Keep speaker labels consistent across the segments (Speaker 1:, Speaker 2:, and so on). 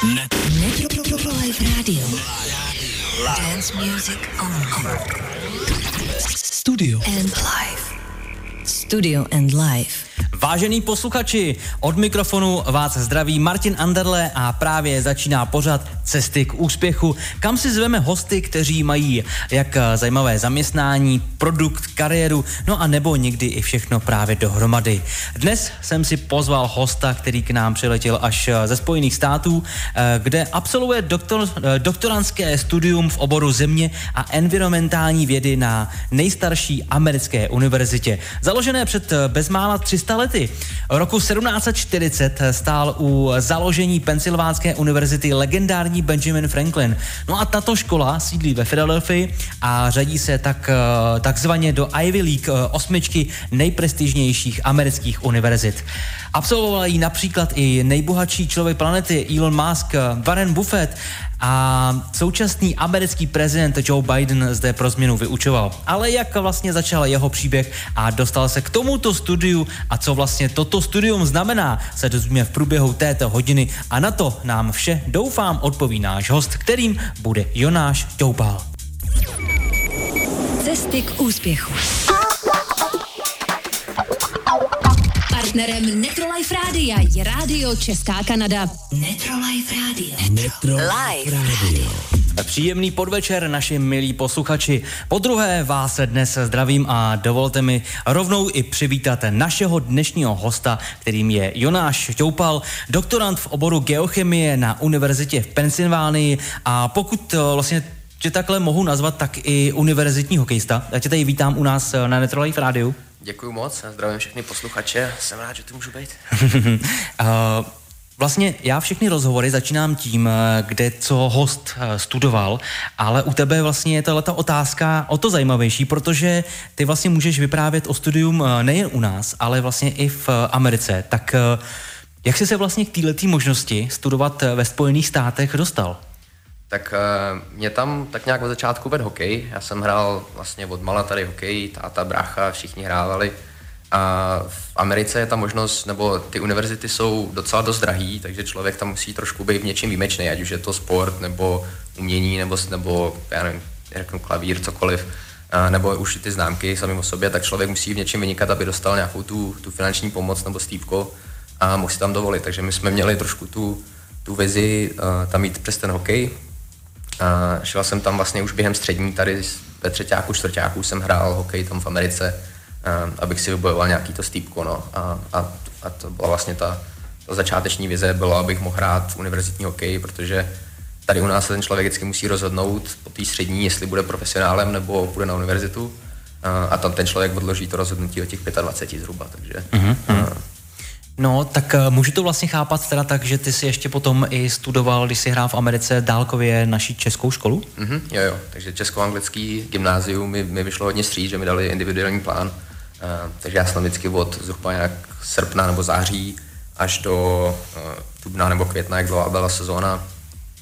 Speaker 1: Life Radio. Dance music only.
Speaker 2: Studio.
Speaker 1: And live. Studio and live.
Speaker 3: Vážení posluchači, od mikrofonu vás zdraví Martin Anderle a právě začíná pořad Cesty k úspěchu, kam si zveme hosty, kteří mají jak zajímavé zaměstnání, produkt, kariéru, no a nebo někdy i všechno právě dohromady. Dnes jsem si pozval hosta, který k nám přiletěl až ze Spojených států, eh, kde absolvuje doktor, eh, doktorantské studium v oboru země a environmentální vědy na nejstarší americké univerzitě. Založené před bezmála 300 lety. Roku 1740 stál u založení Pensylvánské univerzity legendární Benjamin Franklin. No a tato škola sídlí ve Philadelphii a řadí se tak takzvaně do Ivy League osmičky nejprestižnějších amerických univerzit. Absolvoval ji například i nejbohatší člověk planety Elon Musk, Warren Buffett a současný americký prezident Joe Biden zde pro změnu vyučoval. Ale jak vlastně začal jeho příběh a dostal se k tomuto studiu a co vlastně toto studium znamená, se dozvíme v průběhu této hodiny a na to nám vše doufám odpoví náš host, kterým bude Jonáš Toupal.
Speaker 1: Cesty k úspěchu. Partnerem Netrolife Rádia je Rádio Česká Kanada. Netrolife Rádio.
Speaker 2: Metro
Speaker 1: Live.
Speaker 2: Radio.
Speaker 3: Příjemný podvečer, naši milí posluchači. Po druhé vás dnes zdravím a dovolte mi rovnou i přivítat našeho dnešního hosta, kterým je Jonáš Toupal, doktorant v oboru geochemie na univerzitě v Pensylvánii a pokud eh, vlastně tě takhle mohu nazvat, tak i univerzitní hokejista. Já tě tady vítám u nás eh, na Netrolife Rádiu.
Speaker 4: Děkuji moc, a zdravím všechny posluchače, jsem rád, že tu můžu být.
Speaker 3: Uh, Vlastně já všechny rozhovory začínám tím, eh, kde co host eh, studoval, ale u tebe vlastně je tato otázka o to zajímavější, protože ty vlastně můžeš vyprávět o studium nejen u nás, ale vlastně i v Americe. Tak jak jsi se vlastně k této možnosti studovat ve Spojených státech dostal?
Speaker 4: Tak mě tam tak nějak od začátku vedl hokej. Já jsem hrál vlastně od mala tady hokej, táta, brácha, všichni hrávali. A v Americe je ta možnost, nebo ty univerzity jsou docela dost drahý, takže člověk tam musí trošku být v něčem výjimečný, ať už je to sport, nebo umění, nebo, nebo já nevím, řeknu klavír, cokoliv, a, nebo už ty známky sami o sobě, tak člověk musí v něčem vynikat, aby dostal nějakou tu, tu finanční pomoc nebo stívko a mohl si tam dovolit. Takže my jsme měli trošku tu, tu vizi a, tam jít přes ten hokej. A šel jsem tam vlastně už během střední, tady ve třetíku, čtvrtíku jsem hrál hokej tam v Americe, abych si vybojoval nějaký to stýpko, no. A, a, a to byla vlastně ta, ta začáteční vize, bylo, abych mohl hrát univerzitní hokej, protože tady u nás se ten člověk vždycky musí rozhodnout po té střední, jestli bude profesionálem nebo půjde na univerzitu. A, a tam ten člověk odloží to rozhodnutí o těch 25 zhruba, takže... Mm-hmm. A,
Speaker 3: No, tak uh, můžu to vlastně chápat teda tak, že ty si ještě potom i studoval, když jsi hrál v Americe dálkově naší českou školu?
Speaker 4: Mm-hmm, jo, jo, takže česko-anglický gymnázium mi, mi vyšlo hodně stříc, že mi dali individuální plán Uh, takže já jsem vždycky od zhruba nějak srpna nebo září až do uh, dubna nebo května, jak byla, byla sezóna,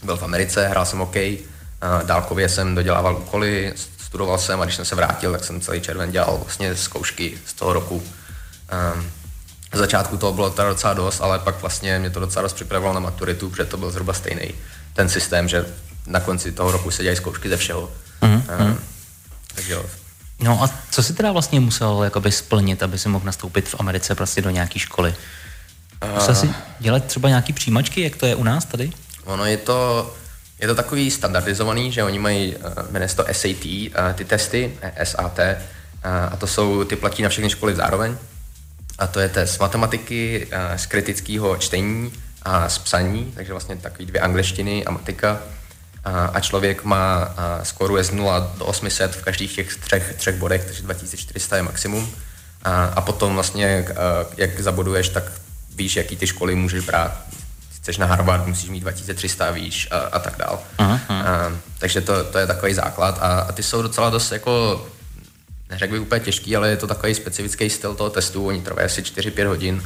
Speaker 4: byl v Americe, hrál jsem hokej, uh, dálkově jsem dodělával úkoly, studoval jsem a když jsem se vrátil, tak jsem celý červen dělal vlastně zkoušky z toho roku. Um, v začátku toho bylo teda docela dost, ale pak vlastně mě to docela dost připravilo na maturitu, protože to byl zhruba stejný ten systém, že na konci toho roku se dělají zkoušky ze všeho. Mm-hmm. Um, takže jo,
Speaker 3: No a co si teda vlastně musel jakoby splnit, aby si mohl nastoupit v Americe prostě do nějaké školy? Musel si dělat třeba nějaký přijímačky, jak to je u nás tady?
Speaker 4: Ono je to, je to takový standardizovaný, že oni mají, uh, jmenuje se to SAT, uh, ty testy, SAT, uh, a to jsou, ty platí na všechny školy zároveň. A to je test matematiky, uh, z kritického čtení a z psaní, takže vlastně takový dvě angličtiny a matika a člověk má skoruje z 0 do 800 v každých těch třech, třech bodech, takže 2400 je maximum. A, a potom vlastně, jak zaboduješ, tak víš, jaký ty školy můžeš brát. Chceš na Harvard, musíš mít 2300 víš a, a tak dál. Aha. A, takže to, to je takový základ a, a ty jsou docela dost jako neřekl bych úplně těžký, ale je to takový specifický styl toho testu, oni trvají asi 4-5 hodin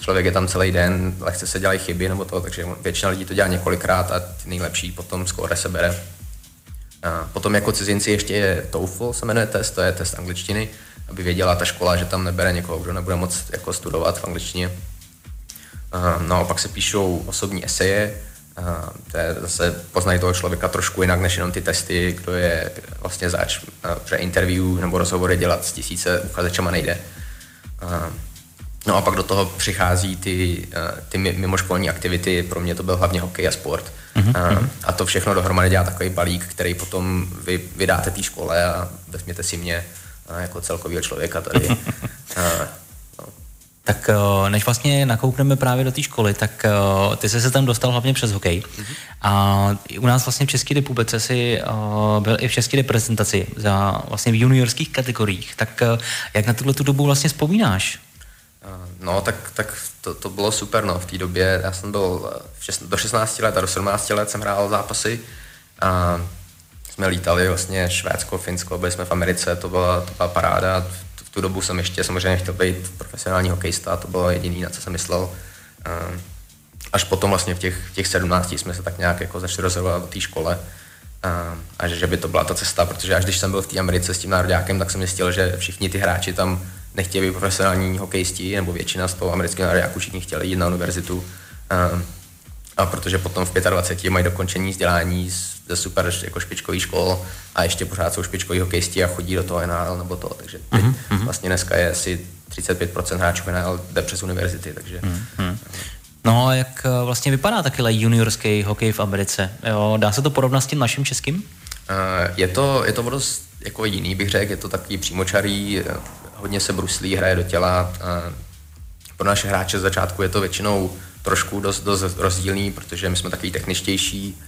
Speaker 4: člověk je tam celý den, lehce se dělají chyby nebo to, takže většina lidí to dělá několikrát a ty nejlepší potom skóre se bere. A potom jako cizinci ještě je TOEFL, se jmenuje test, to je test angličtiny, aby věděla ta škola, že tam nebere někoho, kdo nebude moc jako studovat v angličtině. A no a pak se píšou osobní eseje, to je zase poznají toho člověka trošku jinak, než jenom ty testy, kdo je vlastně zač. Protože interview nebo rozhovory dělat s tisíce uchazečema nejde. A, no a pak do toho přichází ty, ty mimoškolní aktivity, pro mě to byl hlavně hokej a sport. Mm-hmm. A, a to všechno dohromady dělá takový balík, který potom vy vydáte té škole a vezměte si mě jako celkového člověka tady.
Speaker 3: tak eh, než vlastně nakoukneme právě do té školy, tak uh, ty jsi se tam dostal hlavně přes hokej. A u nás vlastně v České republice si uh, byl i v české reprezentaci za vlastně v juniorských kategoriích. Tak jak na tuhle tu dobu vlastně vzpomínáš?
Speaker 4: No, tak, tak to, to bylo super, no. V té době já jsem byl šest, do 16 let a do 17 let jsem hrál zápasy a jsme lítali vlastně Švédsko, Finsko, byli jsme v Americe, to byla, to byla paráda tu dobu jsem ještě samozřejmě chtěl být profesionální hokejista, to bylo jediný, na co jsem myslel. Ehm, až potom vlastně v těch, v těch 17 jsme se tak nějak jako začali rozhodovat o té škole ehm, a že, že by to byla ta cesta, protože až když jsem byl v té Americe s tím nároďákem, tak jsem zjistil, že všichni ty hráči tam nechtěli být profesionální hokejisti, nebo většina z toho amerického nároďáku všichni chtěli jít na univerzitu. Ehm, a protože potom v 25 mají dokončení vzdělání ze super jako špičkový škol a ještě pořád jsou špičkoví hokejisti a chodí do toho NHL nebo to, takže teď mm-hmm. vlastně dneska je asi 35% hráčů NHL jde přes univerzity, takže... Mm-hmm.
Speaker 3: No a jak eh, vlastně vypadá takhle juniorský hokej v Americe? Jo, dá se to porovnat s tím naším českým? Uh,
Speaker 4: je to, je to dost jako jiný, bych řekl, je to takový přímočarý, eh, hodně se bruslí, hraje do těla. Pro naše hráče z začátku je to většinou trošku dost, dost rozdílný, protože my jsme takový techničtější,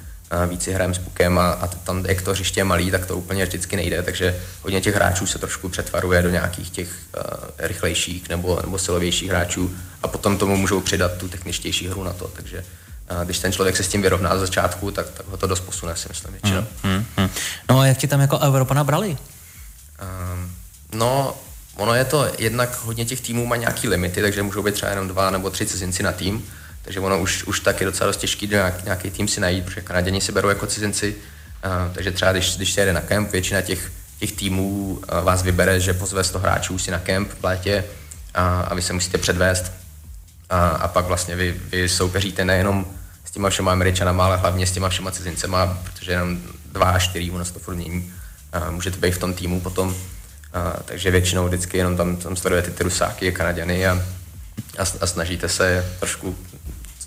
Speaker 4: víc si hrajeme s pukem a, a tam, jak to hřiště je malý, tak to úplně vždycky nejde, takže hodně těch hráčů se trošku přetvaruje do nějakých těch uh, rychlejších nebo, nebo silovějších hráčů a potom tomu můžou přidat tu techničtější hru na to, takže uh, když ten člověk se s tím vyrovná z začátku, tak, tak ho to dost posune, si myslím většinou. Hmm, hmm,
Speaker 3: hmm. No a jak ti tam jako Evropa nabrali?
Speaker 4: Um, no, ono je to jednak hodně těch týmů má nějaký limity, takže můžou být třeba jenom dva nebo tři cizinci na tým, takže ono už, už tak je docela dost těžký nějaký, nějaký tým si najít, protože Kanaděni si berou jako cizinci, uh, takže třeba když, když se jede na kemp, většina těch, těch týmů uh, vás vybere, že pozve 100 hráčů si na kemp v létě a, a vy se musíte předvést a, a pak vlastně vy, vy soupeříte nejenom s těma všema američanama, ale hlavně s těma všema cizincema, protože jenom dva a čtyři, ono se to furt mění. Uh, můžete být v tom týmu potom, uh, takže většinou vždycky jenom tam, tam sledujete ty rusáky, kanaděny a, a, a snažíte se trošku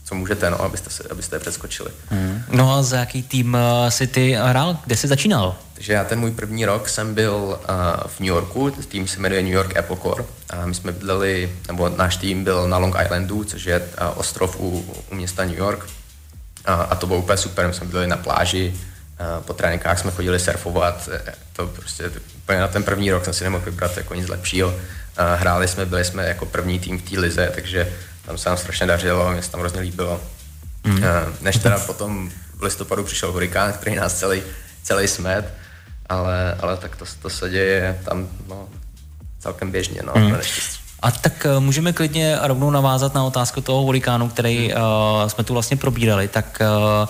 Speaker 4: co můžete, no, abyste, se, abyste je přeskočili.
Speaker 3: Hmm. No a za jaký tým uh, si ty hrál? Kde jsi začínal?
Speaker 4: Takže já ten můj první rok jsem byl uh, v New Yorku, tým se jmenuje New York Apple Core. A my jsme bydleli, nebo náš tým byl na Long Islandu, což je uh, ostrov u, u města New York. A, a to bylo úplně super, my jsme byli na pláži, po tréninkách jsme chodili surfovat, to prostě úplně na ten první rok jsem si nemohl vybrat jako nic lepšího. Hráli jsme, byli jsme jako první tým v té lize, takže tam se nám strašně dařilo, mě se tam hrozně líbilo. Mm. Než teda potom v listopadu přišel hurikán, který nás celý, celý smet, ale, ale tak to, to se děje tam no, celkem běžně, no, mm.
Speaker 3: A tak uh, můžeme klidně rovnou navázat na otázku toho hurikánu, který uh, jsme tu vlastně probírali. Tak uh,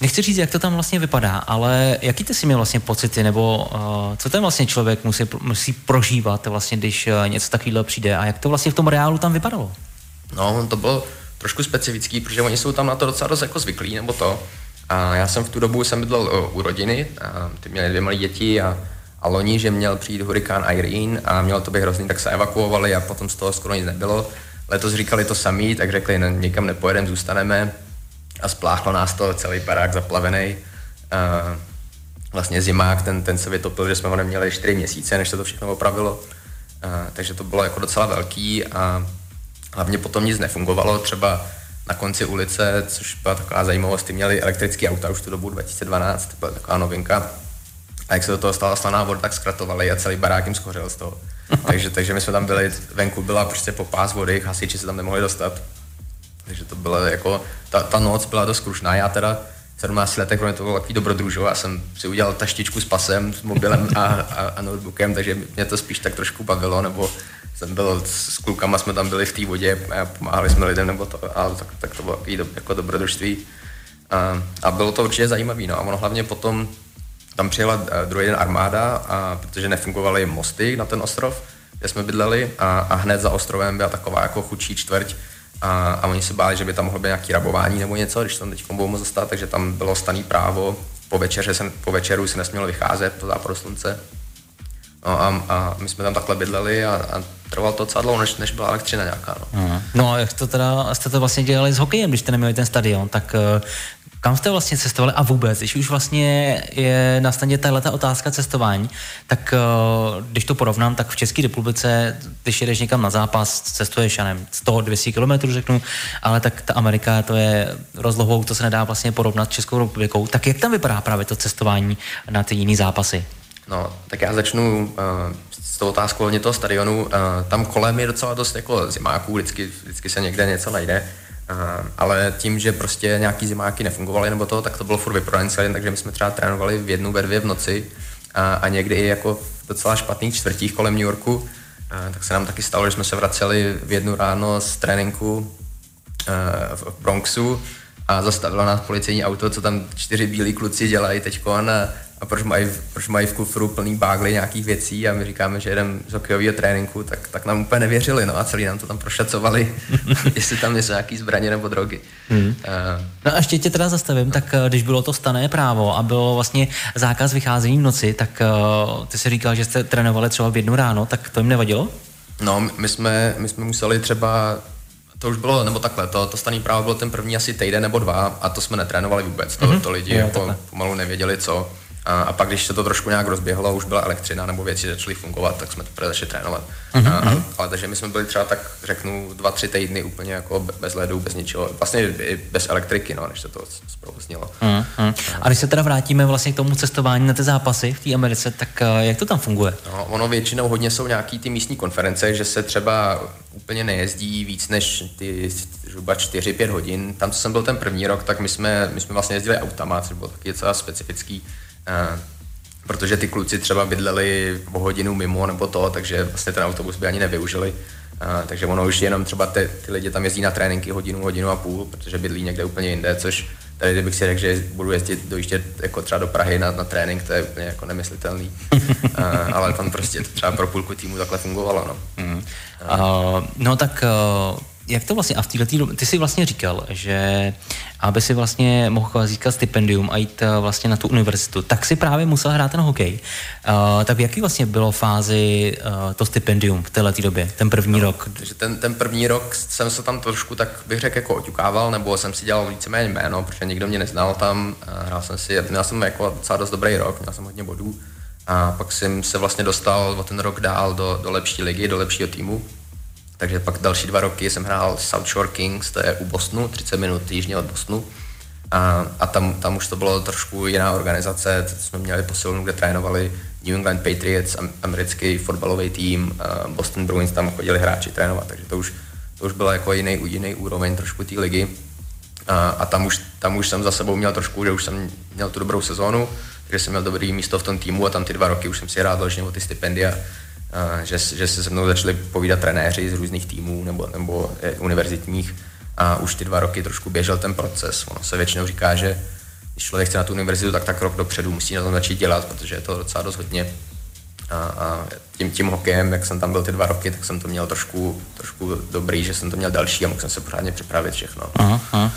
Speaker 3: nechci říct, jak to tam vlastně vypadá, ale jaký ty si měl vlastně pocity, nebo uh, co ten vlastně člověk musí, musí prožívat vlastně, když uh, něco takového přijde a jak to vlastně v tom reálu tam vypadalo?
Speaker 4: No, to bylo trošku specifický, protože oni jsou tam na to docela dost jako zvyklí, nebo to. A já jsem v tu dobu jsem bydlel uh, u rodiny, a ty měli dvě malé děti a, a loni, že měl přijít hurikán Irene a mělo to být hrozný, tak se evakuovali a potom z toho skoro nic nebylo. Letos říkali to samý, tak řekli, ne, nikam nepojedeme, zůstaneme a spláchlo nás to celý barák zaplavený. A vlastně zimák, ten, ten se vytopil, že jsme ho neměli 4 měsíce, než se to všechno opravilo. A, takže to bylo jako docela velký a Hlavně potom nic nefungovalo, třeba na konci ulice, což byla taková zajímavost, ty měli elektrické auta už tu dobu 2012, to byla taková novinka. A jak se do toho stala slaná voda, tak zkratovali a celý barák jim schořel z toho. takže, takže my jsme tam byli, venku byla prostě popás vody, hasiči se tam nemohli dostat. Takže to bylo jako, ta, ta noc byla dost krušná. Já teda v 17 letech, pro mě to bylo takový dobrodružo, já jsem si udělal taštičku s pasem, s mobilem a, a, a notebookem, takže mě to spíš tak trošku bavilo, nebo jsem byl s klukama, jsme tam byli v té vodě a pomáhali jsme lidem, nebo to, a tak, tak to bylo jako dobrodružství. A, a, bylo to určitě zajímavé. No. A ono hlavně potom tam přijela eh, druhý den armáda, a, protože nefungovaly mosty na ten ostrov, kde jsme bydleli a, a hned za ostrovem byla taková jako chudší čtvrť, a, a oni se báli, že by tam mohlo být nějaký rabování nebo něco, když tam teď budou moc dostat, takže tam bylo staný právo, po, večeře se, po večeru se nesmělo vycházet po západu slunce. No a, a my jsme tam takhle bydleli a, a trvalo to docela dlouho, než, než byla elektřina nějaká. No.
Speaker 3: no a jak to teda, jste to vlastně dělali s hokejem, když jste neměli ten stadion, tak uh, kam jste vlastně cestovali a vůbec, když už vlastně je na standě tahle otázka cestování, tak uh, když to porovnám, tak v České republice, když jedeš někam na zápas, cestuješ, já nevím, 100-200 kilometrů řeknu, ale tak ta Amerika, to je rozlohou, to se nedá vlastně porovnat s Českou republikou. Tak jak tam vypadá právě to cestování na ty jiné zápasy?
Speaker 4: No, tak já začnu uh, s tou otázkou hodně toho stadionu. Uh, tam kolem je docela dost jako zimáků, vždycky, vždycky se někde něco najde. Uh, ale tím, že prostě nějaký zimáky nefungovaly nebo to, tak to bylo furt vyprodaný celý, takže my jsme třeba trénovali v jednu, ve dvě v noci a, a někdy i jako v docela špatných čtvrtích kolem New Yorku, uh, tak se nám taky stalo, že jsme se vraceli v jednu ráno z tréninku uh, v Bronxu a zastavilo nás policejní auto, co tam čtyři bílí kluci dělají teď a a proč mají, proč mají v kufru plný bágly nějakých věcí a my říkáme, že jedem z hokejového tréninku, tak, tak nám úplně nevěřili, no a celý nám to tam prošacovali, jestli tam jsou nějaký zbraně nebo drogy. Hmm. Uh,
Speaker 3: no a ještě tě teda zastavím, tak eh, když bylo to stané právo a bylo vlastně zákaz vycházení v noci, tak uh, ty si říkal, že jste trénovali třeba v jednu ráno, tak to jim nevadilo?
Speaker 4: No, my jsme, my jsme museli třeba to už bylo, nebo takhle, to, to staný právo bylo ten první asi týden nebo dva a to jsme netrénovali vůbec, to, mm-hmm. to lidi jo, jako pomalu nevěděli co. A, a pak, když se to trošku nějak rozběhlo, už byla elektřina nebo věci začaly fungovat, tak jsme to začali trénovat. Uh-huh. A, a, ale takže my jsme byli třeba tak, řeknu, dva, tři týdny úplně jako bez ledu, bez ničeho, vlastně i bez elektriky, no, než se to zprovoznilo.
Speaker 3: Uh-huh. A když se teda vrátíme vlastně k tomu cestování na ty zápasy v té Americe, tak uh, jak to tam funguje?
Speaker 4: No, ono většinou hodně jsou nějaký ty místní konference, že se třeba úplně nejezdí víc než ty zhruba 4-5 hodin. Tam, co jsem byl ten první rok, tak my jsme, my jsme vlastně jezdili autama, což bylo taky docela specifický protože ty kluci třeba bydleli o hodinu mimo nebo to, takže vlastně ten autobus by ani nevyužili. A, takže ono už jenom třeba ty, ty lidi tam jezdí na tréninky hodinu, hodinu a půl, protože bydlí někde úplně jinde, což tady kdybych si řekl, že budu jezdit, dojíždět jako třeba do Prahy na, na trénink, to je úplně jako nemyslitelný. a, ale tam prostě třeba pro půlku týmu takhle fungovalo. No, mm.
Speaker 3: uh, no tak uh jak to vlastně, a v této době, ty jsi vlastně říkal, že aby si vlastně mohl získat stipendium a jít eh, vlastně na tu univerzitu, tak si právě musel hrát ten hokej. Uh, tak v jaký vlastně bylo fázi uh, to stipendium v této době, ten první no, rok?
Speaker 4: Takže ten, ten první rok jsem se tam trošku, tak bych řekl, jako oťukával, nebo jsem si dělal víceméně jméno, protože nikdo mě neznal tam, hrál jsem si, měl jsem jako docela dost dobrý rok, měl jsem hodně bodů, a pak jsem se vlastně dostal o ten rok dál do, do lepší ligy, do lepšího týmu, takže pak další dva roky jsem hrál South Shore Kings, to je u Bostonu, 30 minut jižně od Bostonu. A, a tam, tam už to bylo trošku jiná organizace, jsme měli posilnu, kde trénovali New England Patriots, americký fotbalový tým, Boston Bruins, tam chodili hráči trénovat, takže to už, to už byla jako jiný, jiný úroveň trošku té ligy. A, a tam, už, tam už jsem za sebou měl trošku, že už jsem měl tu dobrou sezónu, takže jsem měl dobrý místo v tom týmu a tam ty dva roky už jsem si hrál další ty stipendia že, že se se mnou začali povídat trenéři z různých týmů nebo, nebo eh, univerzitních a už ty dva roky trošku běžel ten proces. Ono se většinou říká, že když člověk chce na tu univerzitu, tak tak rok dopředu musí na tom začít dělat, protože je to docela dost hodně a, a tím, tím hokejem, jak jsem tam byl ty dva roky, tak jsem to měl trošku, trošku dobrý, že jsem to měl další a mohl jsem se pořádně připravit všechno.
Speaker 3: Aha.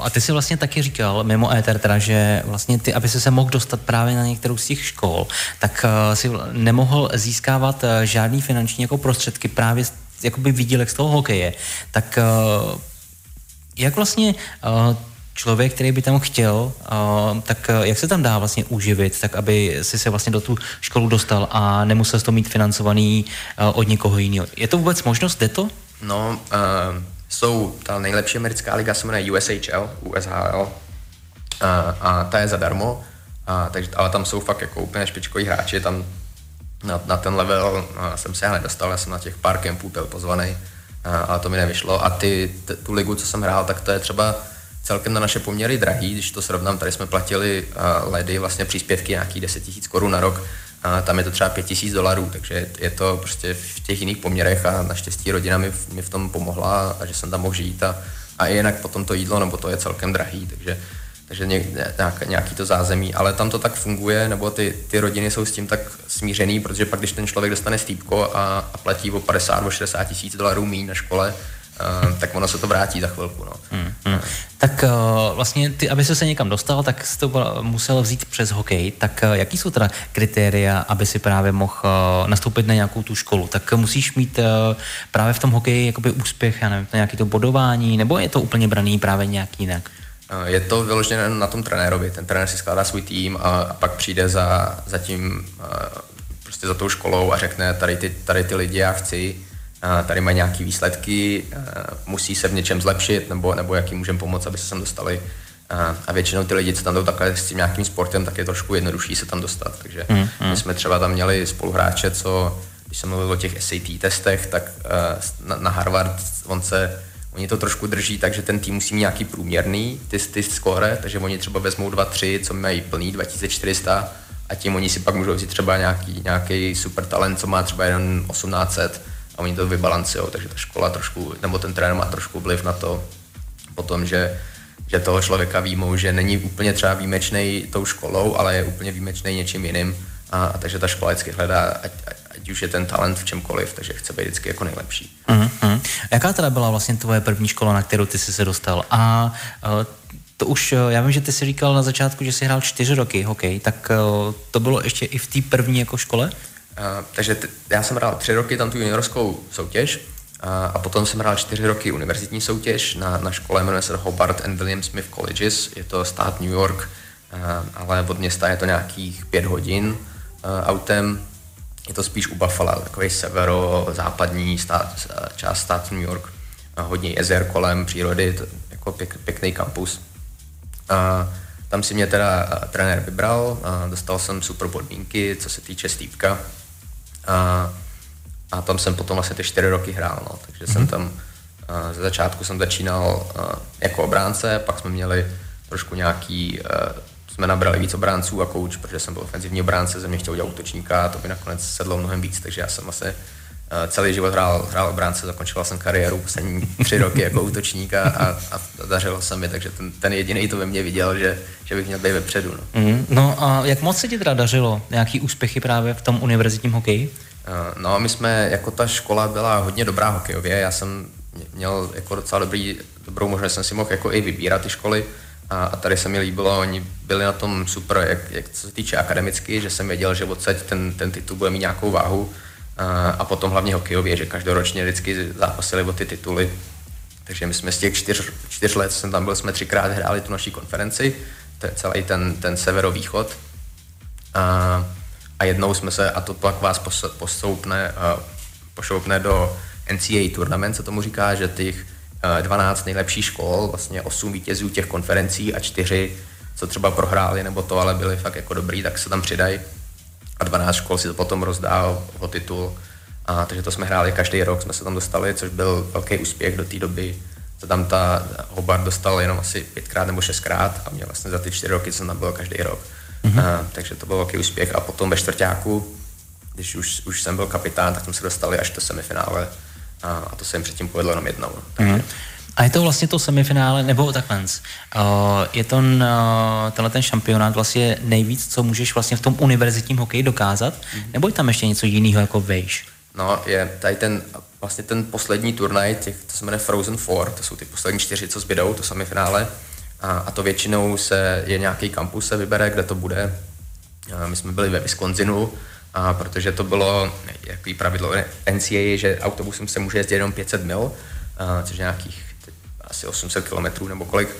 Speaker 3: A ty si vlastně taky říkal, mimo éter teda, že vlastně ty, aby se se mohl dostat právě na některou z těch škol, tak uh, si nemohl získávat uh, žádný finanční jako prostředky právě jakoby výdělek z toho hokeje. Tak uh, jak vlastně člověk, který by tam chtěl, uh, tak uh, jak se tam dá vlastně uživit, tak aby si se vlastně do tu školu dostal a nemusel to mít financovaný uh, od někoho jiného. Je to vůbec možnost, jde to?
Speaker 4: No, uh, jsou, ta nejlepší americká liga se jmenuje USHL, USHL, uh, a ta je zadarmo, a, takže, ale tam jsou fakt jako úplně špičkoví hráči, tam na, na ten level uh, jsem se já nedostal, já jsem na těch pár kempů byl pozvaný, uh, ale to mi nevyšlo. A ty, t, tu ligu, co jsem hrál, tak to je třeba celkem na naše poměry drahý, když to srovnám, tady jsme platili uh, ledy vlastně příspěvky nějakých 10 000 korun na rok, a tam je to třeba 5 000 dolarů, takže je to prostě v těch jiných poměrech a naštěstí rodina mi, mi v tom pomohla a že jsem tam mohl žít a, a i jinak potom to jídlo, nebo to je celkem drahý, takže takže nějak, nějaký to zázemí, ale tam to tak funguje, nebo ty, ty rodiny jsou s tím tak smířený, protože pak, když ten člověk dostane stýpko a, a platí o 50 nebo 60 tisíc dolarů míň na škole, tak ono se to vrátí za chvilku. No. Hmm.
Speaker 3: Tak vlastně ty, aby se někam dostal, tak jsi to musel vzít přes hokej. Tak jaký jsou teda kritéria, aby si právě mohl nastoupit na nějakou tu školu? Tak musíš mít právě v tom hokeji jakoby úspěch, já nevím, nějaký to bodování, nebo je to úplně braný právě nějak jinak?
Speaker 4: Je to vyložené na tom trenérovi. Ten trenér si skládá svůj tým a, a pak přijde za, za tím prostě za tou školou a řekne, tady ty, tady ty lidi já chci, tady mají nějaké výsledky, musí se v něčem zlepšit, nebo, nebo jaký můžeme pomoct, aby se sem dostali. A většinou ty lidi, co tam jdou takhle s tím nějakým sportem, tak je trošku jednodušší se tam dostat. Takže mm, mm. my jsme třeba tam měli spoluhráče, co, když jsem mluvil o těch SAT testech, tak na, na Harvard on se Oni to trošku drží, takže ten tým musí mít nějaký průměrný ty, ty skóre, takže oni třeba vezmou 2-3, co mají plný 2400 a tím oni si pak můžou vzít třeba nějaký, nějaký super talent, co má třeba jen 1800 a oni to vybalancují, takže ta škola trošku, nebo ten trenér má trošku vliv na to potom, že, že toho člověka výjmou, že není úplně třeba výjimečný tou školou, ale je úplně výjimečný něčím jiným a, a takže ta škola vždycky hledá, ať, ať, už je ten talent v čemkoliv, takže chce být vždycky jako nejlepší.
Speaker 3: Uh-huh. Jaká teda byla vlastně tvoje první škola, na kterou ty jsi se dostal? A uh, to už, eh, já vím, že ty jsi říkal na začátku, že jsi hrál čtyři roky hokej, tak uh, to bylo ještě i v té první jako škole?
Speaker 4: Takže t- já jsem hrál tři roky tam tu juniorskou soutěž uh, a potom jsem hrál čtyři roky univerzitní soutěž na, na škole, jmenuje se Hobart and William Smith Colleges, je to stát New York, uh, ale od města je to nějakých pět hodin autem, je to spíš u Buffalo, takový severo-západní stát, část státu New York, hodně jezer kolem přírody, to, jako pěk, pěkný kampus. A tam si mě teda trenér vybral, a dostal jsem super podmínky, co se týče stýpka. A, a tam jsem potom vlastně ty čtyři roky hrál, no. takže mm-hmm. jsem mhm. tam, ze začátku jsem začínal jako obránce, pak jsme měli trošku nějaký, jsme nabrali víc obránců a kouč, protože jsem byl ofenzivní obránce, ze mě chtěl udělat útočníka a to by nakonec sedlo mnohem víc, takže já jsem vlastně Eh, celý život hrál, hrál obránce, zakončila jsem kariéru poslední tři roky jako útočník a, a, a dařilo se mi, takže ten, ten jediný to ve mně viděl, že, že bych měl být vepředu.
Speaker 3: No. Mm, no a jak moc se ti teda dařilo? Nějaký úspěchy právě v tom univerzitním hokeji?
Speaker 4: Uh, no my jsme, jako ta škola byla hodně dobrá hokejově, já jsem měl jako docela dobrý, dobrou možnost, jsem si mohl jako i vybírat ty školy a, a tady se mi líbilo, oni byli na tom super, jak, jak co se týče akademicky, že jsem věděl, že odsaď ten, ten titul bude mít nějakou váhu, a potom hlavně hokejově, že každoročně vždycky zápasili o ty tituly. Takže my jsme z těch čtyř, čtyř let, jsem tam byl, jsme třikrát hráli tu naší konferenci, to je celý ten, ten severovýchod. A, a jednou jsme se, a to pak vás postoupne, pošoupne do NCAA tournament, co tomu říká, že těch 12 nejlepších škol, vlastně 8 vítězů těch konferencí a 4, co třeba prohráli nebo to, ale byli fakt jako dobrý, tak se tam přidají a 12 škol si to potom rozdá o titul. A, takže to jsme hráli každý rok, jsme se tam dostali, což byl velký úspěch do té doby. To tam ta Hobart dostal jenom asi pětkrát nebo šestkrát a mě vlastně za ty čtyři roky jsem tam byl každý rok. Mm-hmm. A, takže to byl velký úspěch. A potom ve čtvrtáku, když už, už jsem byl kapitán, tak jsme se dostali až do semifinále. A, a to se jim předtím povedlo jenom jednou. Takže, mm-hmm.
Speaker 3: A je to vlastně to semifinále, nebo takhle, uh, je to uh, tenhle ten šampionát vlastně nejvíc, co můžeš vlastně v tom univerzitním hokeji dokázat, mm-hmm. nebo je tam ještě něco jiného jako vejš?
Speaker 4: No, je tady ten, vlastně ten poslední turnaj, těch, to se jmenuje Frozen Four, to jsou ty poslední čtyři, co zbydou, to semifinále. A, a to většinou se, je nějaký kampus se vybere, kde to bude. A my jsme byli ve Wisconsinu, a protože to bylo, jaký pravidlo NCAA, že autobusem se může jezdit jenom 500 mil, a, což je nějakých asi 800 kilometrů nebo kolik.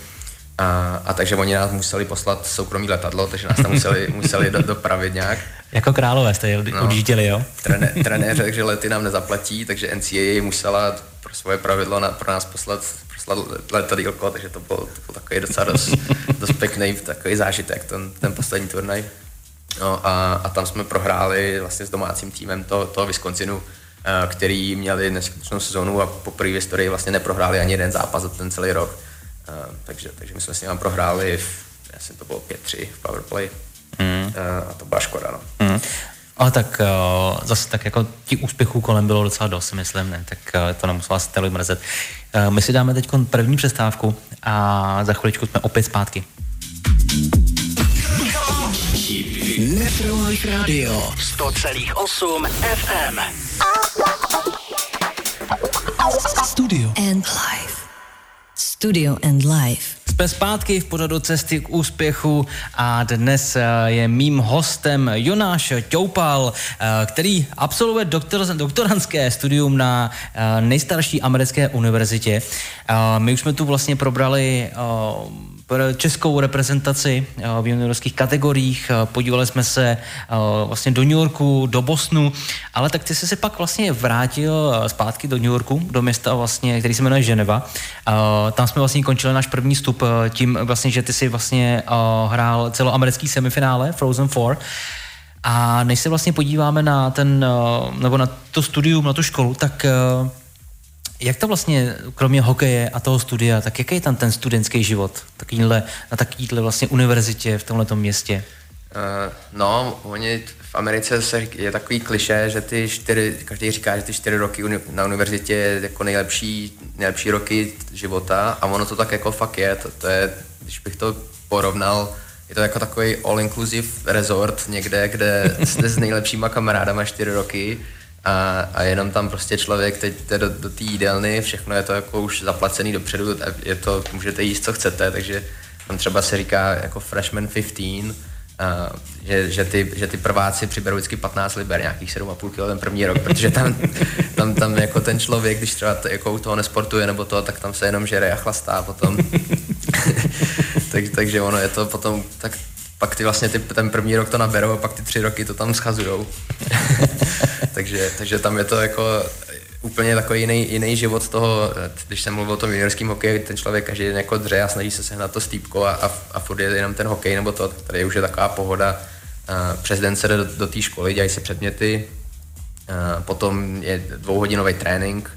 Speaker 4: A, a takže oni nás museli poslat soukromý letadlo, takže nás tam museli, museli do, dopravit nějak.
Speaker 3: Jako králové jste no, odjížděli, jo?
Speaker 4: Trené, trenér řekl, že lety nám nezaplatí, takže NCAA musela pro svoje pravidlo na, pro nás poslat, poslat letadílko, takže to byl, to byl takový docela dost, dost pěkný takový zážitek, ten, ten poslední turnaj. No a, a tam jsme prohráli vlastně s domácím týmem to, toho Wisconsinu, který měli neskutečnou sezónu a poprvé v historii vlastně neprohráli ani jeden zápas za ten celý rok. Eh, takže, takže my jsme s ním prohráli, v, asi to bylo 5-3 v powerplay mm. a to byla škoda. No. Mm.
Speaker 3: Ale tak zase tak jako ti úspěchů kolem bylo docela dost, myslím, ne? tak to nemuselo vás tolik mrzet. My si dáme teď první přestávku a za chviličku jsme opět zpátky.
Speaker 2: Radio 100,8 FM Studio.
Speaker 1: And life. Studio and life.
Speaker 3: Jsme zpátky v pořadu Cesty k úspěchu a dnes eh, je mým hostem Jonáš Ťoupal, eh, který absolvuje doktor, doktorantské studium na eh, nejstarší americké univerzitě. My už jsme tu vlastně probrali českou reprezentaci eh, v juniorských kategoriích, eh, podívali jsme se eh, vlastně do New Yorku, do Bosnu, ale tak ty jsi se pak vlastně vrátil zpátky do New Yorku, do města vlastně, který se jmenuje Ženeva. Tam jsme vlastně končili náš první vstup tím vlastně, že ty si vlastně hrál celoamerický semifinále Frozen Four. A než se vlastně podíváme na ten, nebo na to studium, na tu školu, tak jak to vlastně, kromě hokeje a toho studia, tak jaký je tam ten studentský život takovýhle, na takovýhle vlastně univerzitě v tomhle městě?
Speaker 4: Uh, no, oni v Americe se, je takový kliše, že ty čtyři, každý říká, že ty čtyři roky uni, na univerzitě je jako nejlepší, nejlepší roky života a ono to tak jako fakt je. To, to je, když bych to porovnal, je to jako takový all-inclusive resort někde, kde jste s nejlepšíma kamarádama čtyři roky a, a jenom tam prostě člověk teď jde do, do té jídelny, všechno je to jako už zaplacený dopředu, je to, můžete jíst, co chcete, takže tam třeba se říká jako freshman 15, Uh, že, že, ty, že ty prváci přiberou vždycky 15 liber, nějakých 7,5 kg ten první rok, protože tam, tam, tam jako ten člověk, když třeba t, jako u toho nesportuje nebo to, tak tam se jenom žere a chlastá potom. tak, takže ono je to potom, tak pak ty vlastně ty, ten první rok to naberou a pak ty tři roky to tam schazujou. takže, takže tam je to jako úplně takový jiný, jiný život toho, když jsem mluvil o tom juniorském hokeji, ten člověk každý den jako dře a snaží se sehnat to stýpko a, a, a furt je jenom ten hokej nebo to, tady už je taková pohoda. Přes den se jde do, do té školy, dělají se předměty, potom je dvouhodinový trénink,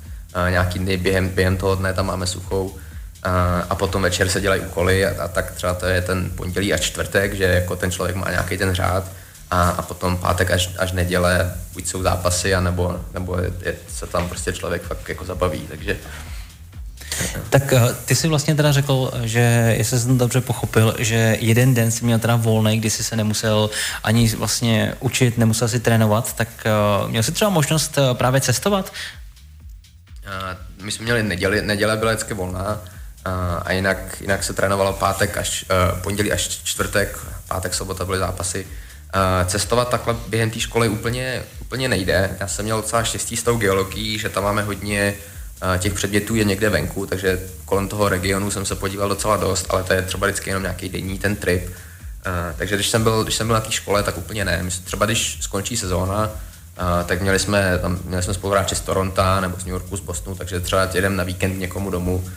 Speaker 4: nějaký dny během, během toho dne tam máme suchou, a, a potom večer se dělají úkoly a, a tak třeba to je ten pondělí až čtvrtek, že jako ten člověk má nějaký ten řád a, a potom pátek až, až neděle, buď jsou zápasy, anebo, nebo je, je, se tam prostě člověk fakt jako zabaví, takže
Speaker 3: tak eh, ty jsi vlastně teda řekl, že jestli jsem dobře pochopil, že jeden den jsi měl teda volný, kdy jsi se nemusel ani vlastně učit, nemusel si trénovat, tak uh, měl jsi třeba možnost uh, právě cestovat?
Speaker 4: My jsme měli neděli, neděle byla vždycky volná, a jinak, jinak se trénovalo pátek až uh, pondělí až čtvrtek, pátek, sobota byly zápasy. Uh, cestovat takhle během té školy úplně, úplně nejde. Já jsem měl docela štěstí s tou geologií, že tam máme hodně uh, těch předmětů je někde venku, takže kolem toho regionu jsem se podíval docela dost, ale to je třeba vždycky jenom nějaký denní ten trip. Takže když jsem byl, když jsem byl na té škole, tak úplně ne. Třeba když skončí sezóna, Uh, tak měli jsme, tam, měli jsme spoluhráče z Toronto nebo z New Yorku, z Bostonu, takže třeba jedem na víkend někomu domů,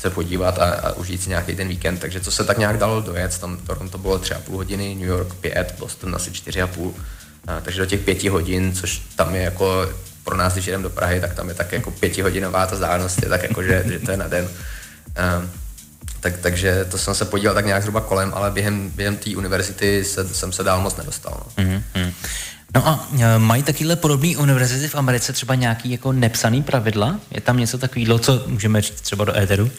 Speaker 4: se podívat a, a užít si nějaký ten víkend. Takže co se tak nějak dalo dojet, tam Toronto bylo tři a půl hodiny, New York pět, Boston asi čtyři a půl. Takže do těch pěti hodin, což tam je jako pro nás, když jdeme do Prahy, tak tam je tak jako pětihodinová ta vzdálenost, je tak jako, že, že to je na den. Um, tak, takže to jsem se podíval tak nějak zhruba kolem, ale během, během té univerzity se, jsem se dál moc nedostal. No. Mm-hmm.
Speaker 3: No a e, mají takovéhle podobné univerzity v Americe třeba nějaký jako nepsaný pravidla? Je tam něco takového, co můžeme říct třeba do éteru? Uh,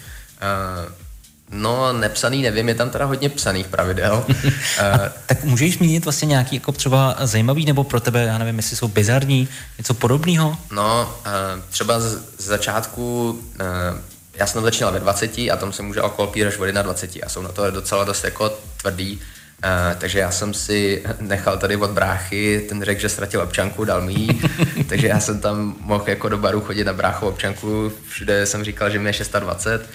Speaker 4: no, nepsaný nevím, je tam teda hodně psaných pravidel. uh,
Speaker 3: tak můžeš zmínit vlastně nějaký jako třeba zajímavý nebo pro tebe, já nevím, jestli jsou bizarní, něco podobného?
Speaker 4: No, uh, třeba z, z začátku uh, já jsem začínal ve 20 a tam se může alkohol pít až od 21 a jsou na to docela dost jako tvrdý. Uh, takže já jsem si nechal tady od bráchy, ten řekl, že ztratil občanku, dal mi takže já jsem tam mohl jako do baru chodit na bráchu občanku, všude jsem říkal, že mi je 620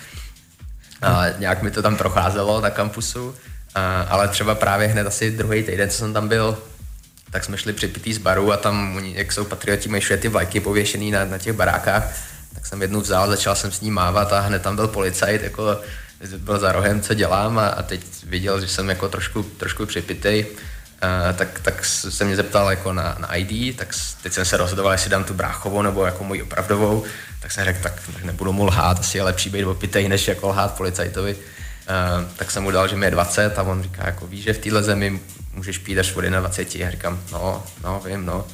Speaker 4: a nějak mi to tam procházelo na kampusu, uh, ale třeba právě hned asi druhý týden, co jsem tam byl, tak jsme šli připitý z baru a tam, jak jsou patrioti, mají všude ty vlajky pověšený na, na těch barákách, tak jsem jednu vzal, začal jsem s ní mávat a hned tam byl policajt, jako byl za rohem, co dělám a, a teď viděl, že jsem jako trošku, trošku připitej, a, tak, tak se mě zeptal jako na, na ID, tak teď jsem se rozhodoval, jestli dám tu bráchovou nebo jako můj opravdovou, tak jsem řekl, tak nebudu mu lhát, asi je lepší být opitej, než jako lhát policajtovi. A, tak jsem mu dal, že mi je 20 a on říká, jako víš, že v téhle zemi můžeš pít až vody na 20. Já říkám, no, no, vím, no.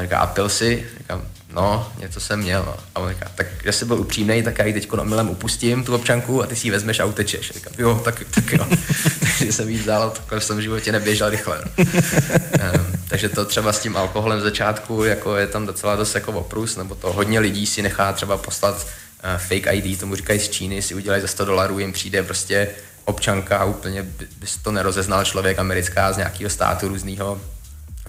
Speaker 4: A on říká, a pil si? Říkám, no, něco jsem měl. No. A on říká, tak že jsi byl upřímný, tak já ji teď milem upustím, tu občanku, a ty si ji vezmeš a utečeš. A říkám, jo, tak, tak jo. Takže jsem jí vzal, takhle jsem v životě neběžel rychle. No. um, takže to třeba s tím alkoholem v začátku, jako je tam docela dost jako oprus, nebo to hodně lidí si nechá třeba poslat uh, fake ID, tomu říkají z Číny, si udělají za 100 dolarů, jim přijde prostě občanka a úplně bys to nerozeznal člověk americká z nějakého státu různého.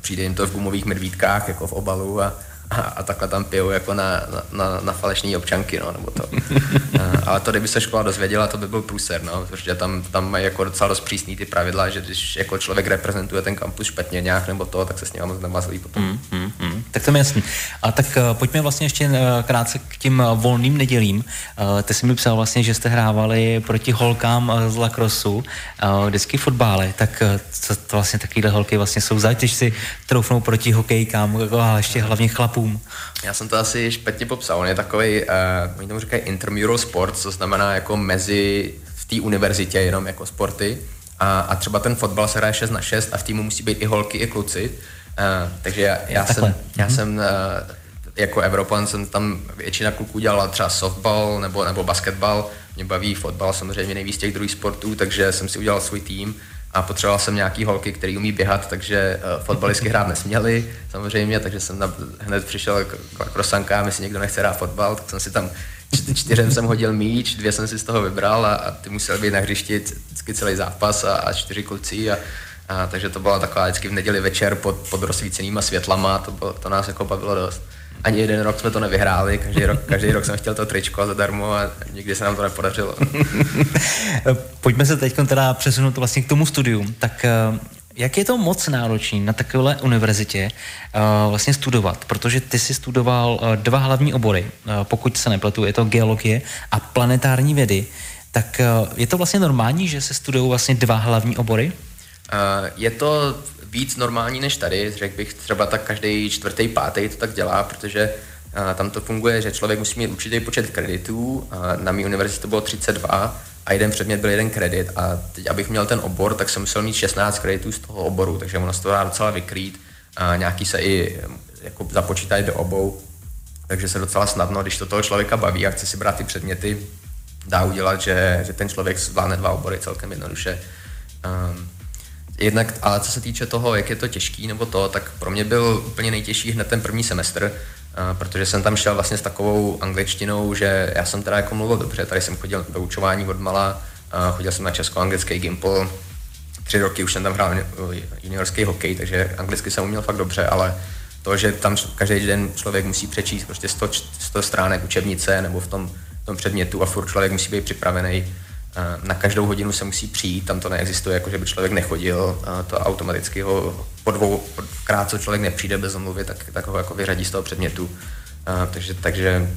Speaker 4: Přijde jim to v gumových medvídkách, jako v obalu a a, a takhle tam pijou jako na, na, na falešní občanky, no, nebo to. ale to, kdyby se škola dozvěděla, to by byl průser, no, protože tam, tam mají jako docela dost přísný ty pravidla, že když jako člověk reprezentuje ten kampus špatně nějak nebo to, tak se s ním moc nemazlí potom. Mm, mm,
Speaker 3: mm. Tak to je jasný. A tak uh, pojďme vlastně ještě uh, krátce k těm uh, volným nedělím. Ty jsi mi psal vlastně, že jste hrávali proti holkám z Lacrosu, uh, vždycky fotbály, tak co to vlastně takovýhle holky vlastně jsou zač, když si troufnou proti hokejkám, ale ještě hlavně chlapů chlapům?
Speaker 4: Já jsem to asi špatně popsal. On je takový, uh, oni tomu říkají intramural sport, co znamená jako mezi v té univerzitě jenom jako sporty. A, a třeba ten fotbal se hraje 6 na 6 a v týmu musí být i holky, i kluci. Uh, takže já, já jsem, já mm-hmm. jsem uh, jako Evropan jsem tam většina kluků dělala třeba softball nebo, nebo basketbal. Mě baví fotbal samozřejmě nejvíc těch druhých sportů, takže jsem si udělal svůj tým a potřeboval jsem nějaký holky, který umí běhat, takže uh, fotbalistky hrát nesměli samozřejmě, takže jsem na, hned přišel k, k krosankám, jestli někdo nechce hrát fotbal, tak jsem si tam čtyřem jsem hodil míč, dvě jsem si z toho vybral a, a ty musel být na hřišti vždycky celý zápas a, a čtyři kluci a, a, takže to byla taková vždycky v neděli večer pod, pod rozsvícenýma světlama, to, bylo, to nás jako bavilo dost ani jeden rok jsme to nevyhráli, každý rok, každý rok jsem chtěl to tričko zadarmo a nikdy se nám to nepodařilo.
Speaker 3: Pojďme se teď teda přesunout vlastně k tomu studiu. Tak eh, jak je to moc náročný na takové univerzitě uh, vlastně studovat? Protože ty jsi studoval uh, dva hlavní obory, pokud se nepletu, je to geologie a planetární vědy. Tak je to vlastně normální, že se studují vlastně dva hlavní obory?
Speaker 4: Je to víc normální než tady, řekl bych třeba tak každý čtvrtý, pátý to tak dělá, protože a, tam to funguje, že člověk musí mít určitý počet kreditů, a na mé univerzitě to bylo 32 a jeden předmět byl jeden kredit a teď, abych měl ten obor, tak jsem musel mít 16 kreditů z toho oboru, takže ono se to dá docela vykrýt, a nějaký se i jako započítají do obou, takže se docela snadno, když to toho člověka baví a chce si brát ty předměty, dá udělat, že, že ten člověk zvládne dva obory celkem jednoduše. Um, Jednak, ale co se týče toho, jak je to těžký nebo to, tak pro mě byl úplně nejtěžší hned ten první semestr, uh, protože jsem tam šel vlastně s takovou angličtinou, že já jsem teda jako mluvil dobře, tady jsem chodil do učování od mala, uh, chodil jsem na česko-anglický Gimple, tři roky už jsem tam hrál juniorský hokej, takže anglicky jsem uměl fakt dobře, ale to, že tam každý den člověk musí přečíst prostě 100, 100 stránek učebnice nebo v tom, v tom předmětu a furt člověk musí být připravený, Eh, na každou hodinu se musí přijít, tam to neexistuje, jako že by člověk nechodil, eh, to automaticky ho po dvou, krát, co člověk nepřijde bez omluvy, tak, tak ho jako vyřadí z toho předmětu. Eh, takže, takže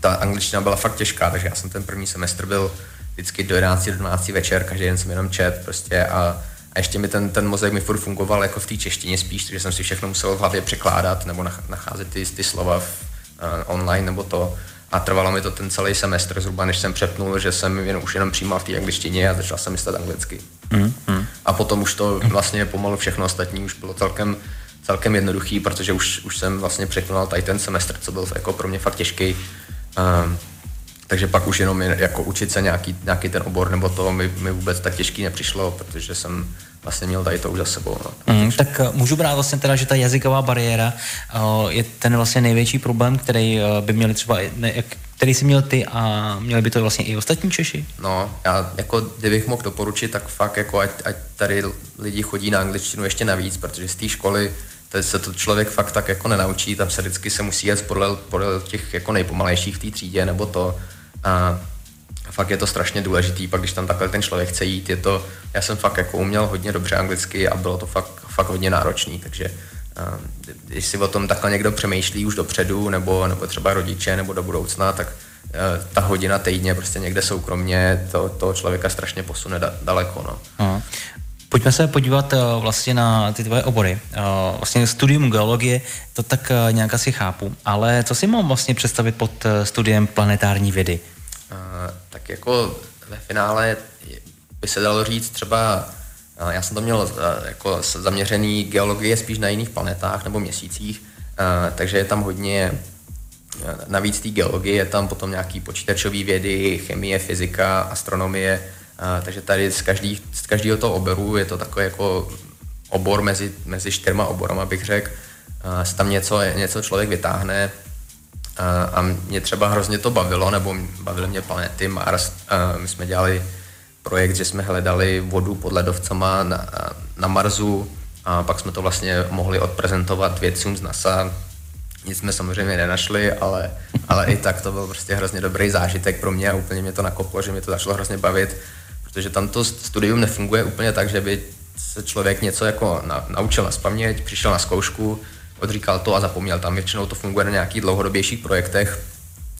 Speaker 4: ta angličtina byla fakt těžká, takže já jsem ten první semestr byl vždycky do 11 do 12 večer, každý den jsem jenom čet prostě a, a ještě mi ten, ten mozek mi furt fungoval jako v té češtině spíš, takže jsem si všechno musel v hlavě překládat nebo nacházet ty, ty slova v, uh, online nebo to. A trvalo mi to ten celý semestr zhruba, než jsem přepnul, že jsem jen, už jenom přijímal v té angličtině a začal jsem myslet anglicky. Mm, mm. A potom už to vlastně pomalu všechno ostatní už bylo celkem, celkem jednoduchý, protože už, už jsem vlastně překonal tady ten semestr, co byl jako pro mě fakt těžký. Um, takže pak už jenom jako učit se nějaký, nějaký ten obor nebo to mi, mi vůbec tak těžký nepřišlo, protože jsem vlastně měl tady to už za sebou.
Speaker 3: No. Mm, tak eh, můžu brát vlastně teda, že ta jazyková bariéra uh, je ten vlastně největší problém, který uh, by měli třeba, ne, který si měl ty a měli by to vlastně i ostatní Češi?
Speaker 4: No, já jako kdybych mohl doporučit, tak fakt jako ať, ať tady lidi chodí na angličtinu ještě navíc, protože z té školy Teď se to člověk fakt tak jako nenaučí, tam se vždycky se musí jet podle, podle těch jako nejpomalejších v té třídě nebo to. A fakt je to strašně důležitý, pak když tam takhle ten člověk chce jít, je to, já jsem fakt jako uměl hodně dobře anglicky a bylo to fakt, fakt hodně náročný, takže když si o tom takhle někdo přemýšlí už dopředu, nebo, nebo třeba rodiče, nebo do budoucna, tak e, ta hodina týdně prostě někde soukromně to, toho člověka strašně posune da, daleko. No. Aha.
Speaker 3: Pojďme se podívat uh, vlastně na ty tvoje obory. Uh, vlastně studium geologie, to tak nějak asi chápu, ale co si mám vlastně představit pod studiem planetární vědy?
Speaker 4: Tak jako ve finále by se dalo říct třeba, já jsem to měl jako zaměřený geologie spíš na jiných planetách nebo měsících, takže je tam hodně Navíc té geologie je tam potom nějaký počítačové vědy, chemie, fyzika, astronomie, takže tady z, každý, z každého toho oboru je to takové jako obor mezi, mezi čtyřma oborama, bych řekl. Uh, tam něco, něco člověk vytáhne a, mě třeba hrozně to bavilo, nebo bavily mě planety Mars. My jsme dělali projekt, že jsme hledali vodu pod ledovcama na, na Marsu a pak jsme to vlastně mohli odprezentovat vědcům z NASA. Nic jsme samozřejmě nenašli, ale, ale i tak to byl prostě hrozně dobrý zážitek pro mě a úplně mě to nakoplo, že mě to začalo hrozně bavit, protože tam to studium nefunguje úplně tak, že by se člověk něco jako na, naučil na spaměť, přišel na zkoušku, odříkal to a zapomněl. Tam většinou to funguje na nějakých dlouhodobějších projektech,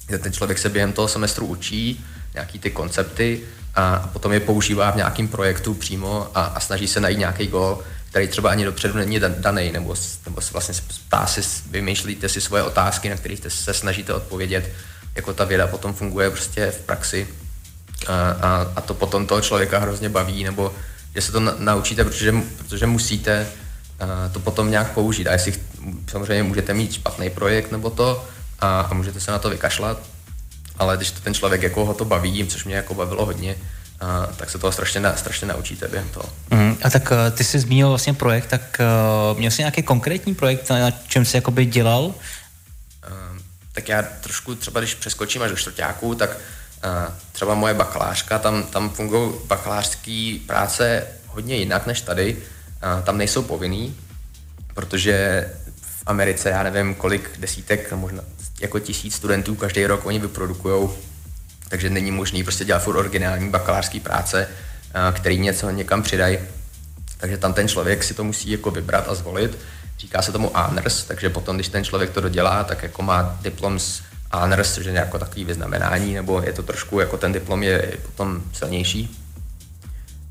Speaker 4: kde ten člověk se během toho semestru učí nějaký ty koncepty a potom je používá v nějakém projektu přímo a, a snaží se najít nějaký gol, který třeba ani dopředu není daný, nebo, nebo se vlastně ptá si, vymýšlíte si svoje otázky, na kterých se snažíte odpovědět, jako ta věda potom funguje prostě v praxi a, a, a to potom toho člověka hrozně baví, nebo že se to na, naučíte, protože, protože musíte a, to potom nějak použít. A jestli samozřejmě můžete mít špatný projekt nebo to a, a můžete se na to vykašlat, ale když to ten člověk jako ho to baví, což mě jako bavilo hodně, a, tak se toho strašně, na, strašně naučíte během toho.
Speaker 3: Mm, a tak uh, ty jsi zmínil vlastně projekt, tak uh, měl jsi nějaký konkrétní projekt, na čem jsi jakoby dělal? Uh,
Speaker 4: tak já trošku třeba, když přeskočím až do čtvrtáků, tak uh, třeba moje bakalářka, tam, tam fungují bakalářské práce hodně jinak než tady. Tam nejsou povinný, protože v Americe, já nevím, kolik desítek, možná jako tisíc studentů každý rok oni vyprodukují, takže není možný prostě dělat furt originální bakalářský práce, který něco někam přidají. Takže tam ten člověk si to musí jako vybrat a zvolit. Říká se tomu honors, takže potom, když ten člověk to dodělá, tak jako má diplom z honors, což je jako takový vyznamenání, nebo je to trošku, jako ten diplom je potom silnější.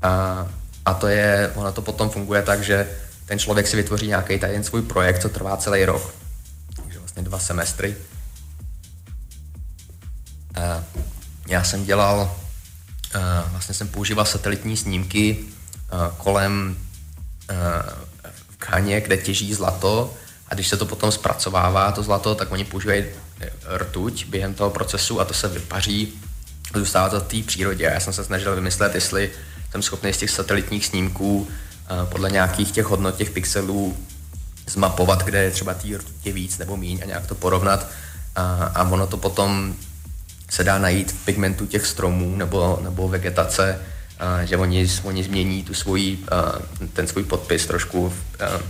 Speaker 4: A, a to je, ono to potom funguje tak, že ten člověk si vytvoří nějaký ten svůj projekt, co trvá celý rok. Takže vlastně dva semestry. A já jsem dělal, vlastně jsem používal satelitní snímky kolem v Khaně, kde těží zlato a když se to potom zpracovává, to zlato, tak oni používají rtuť během toho procesu a to se vypaří, zůstává to v té přírodě. Já jsem se snažil vymyslet, jestli jsem schopný z těch satelitních snímků podle nějakých těch hodnot těch pixelů zmapovat, kde je třeba té rtutě víc nebo míň a nějak to porovnat. A, a ono to potom se dá najít v pigmentu těch stromů nebo, nebo vegetace, a, že oni, oni změní tu svoji, a, ten svůj podpis trošku, a,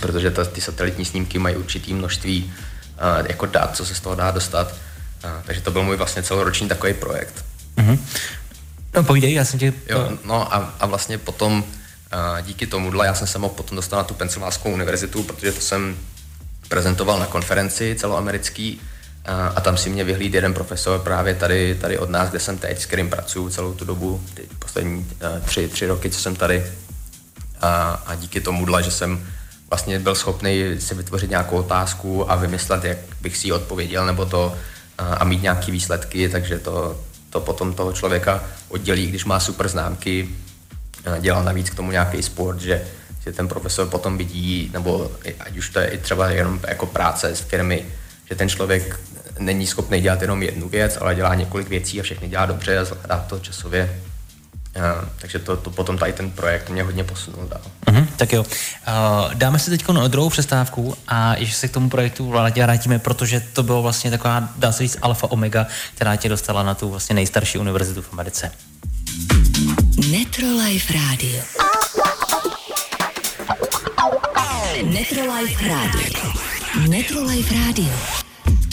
Speaker 4: protože ta, ty satelitní snímky mají určitý množství a, jako dat, co se z toho dá dostat. A, takže to byl můj vlastně celoroční takový projekt. Mm-hmm.
Speaker 3: No povídej, já jsem tě...
Speaker 4: Jo, no a, a vlastně potom a díky tomuhle já jsem se mohl potom dostat na tu Pensylvánskou univerzitu, protože to jsem prezentoval na konferenci celoamerický a, a tam si mě vyhlíd jeden profesor právě tady, tady od nás, kde jsem teď, s kterým pracuju celou tu dobu, ty poslední tři, tři roky, co jsem tady. A, a díky tomuhle, že jsem vlastně byl schopný si vytvořit nějakou otázku a vymyslet, jak bych si ji odpověděl, nebo to a, a mít nějaké výsledky, takže to, to potom toho člověka oddělí, když má super známky, dělal navíc k tomu nějaký sport, že, že ten profesor potom vidí, nebo ať už to je i třeba jenom jako práce s firmy, že ten člověk není schopný dělat jenom jednu věc, ale dělá několik věcí a všechny dělá dobře a zvládá to časově. Uh, takže to, to potom tady ten projekt mě hodně posunul dál.
Speaker 3: Uh-huh, tak jo. Uh, dáme si teď na druhou přestávku a ještě se k tomu projektu vládě vrátíme, protože to bylo vlastně taková, dá se říct, alfa omega, která tě dostala na tu vlastně nejstarší univerzitu v Americe.
Speaker 1: Netrolife Radio. Netrolife Radio. Netrolife Radio.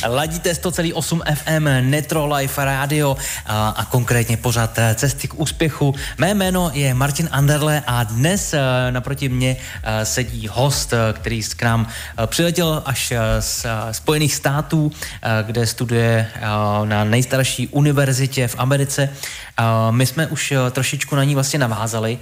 Speaker 3: Ladíte 100,8 FM Netro Life Radio a, a konkrétně pořád eh, Cesty k úspěchu. Mé jméno je Martin Anderle a dnes eh, naproti mě eh, sedí host, který k nám přiletěl až z Spojených států, kde studuje na nejstarší univerzitě v Americe. My jsme už trošičku na ní vlastně navázali,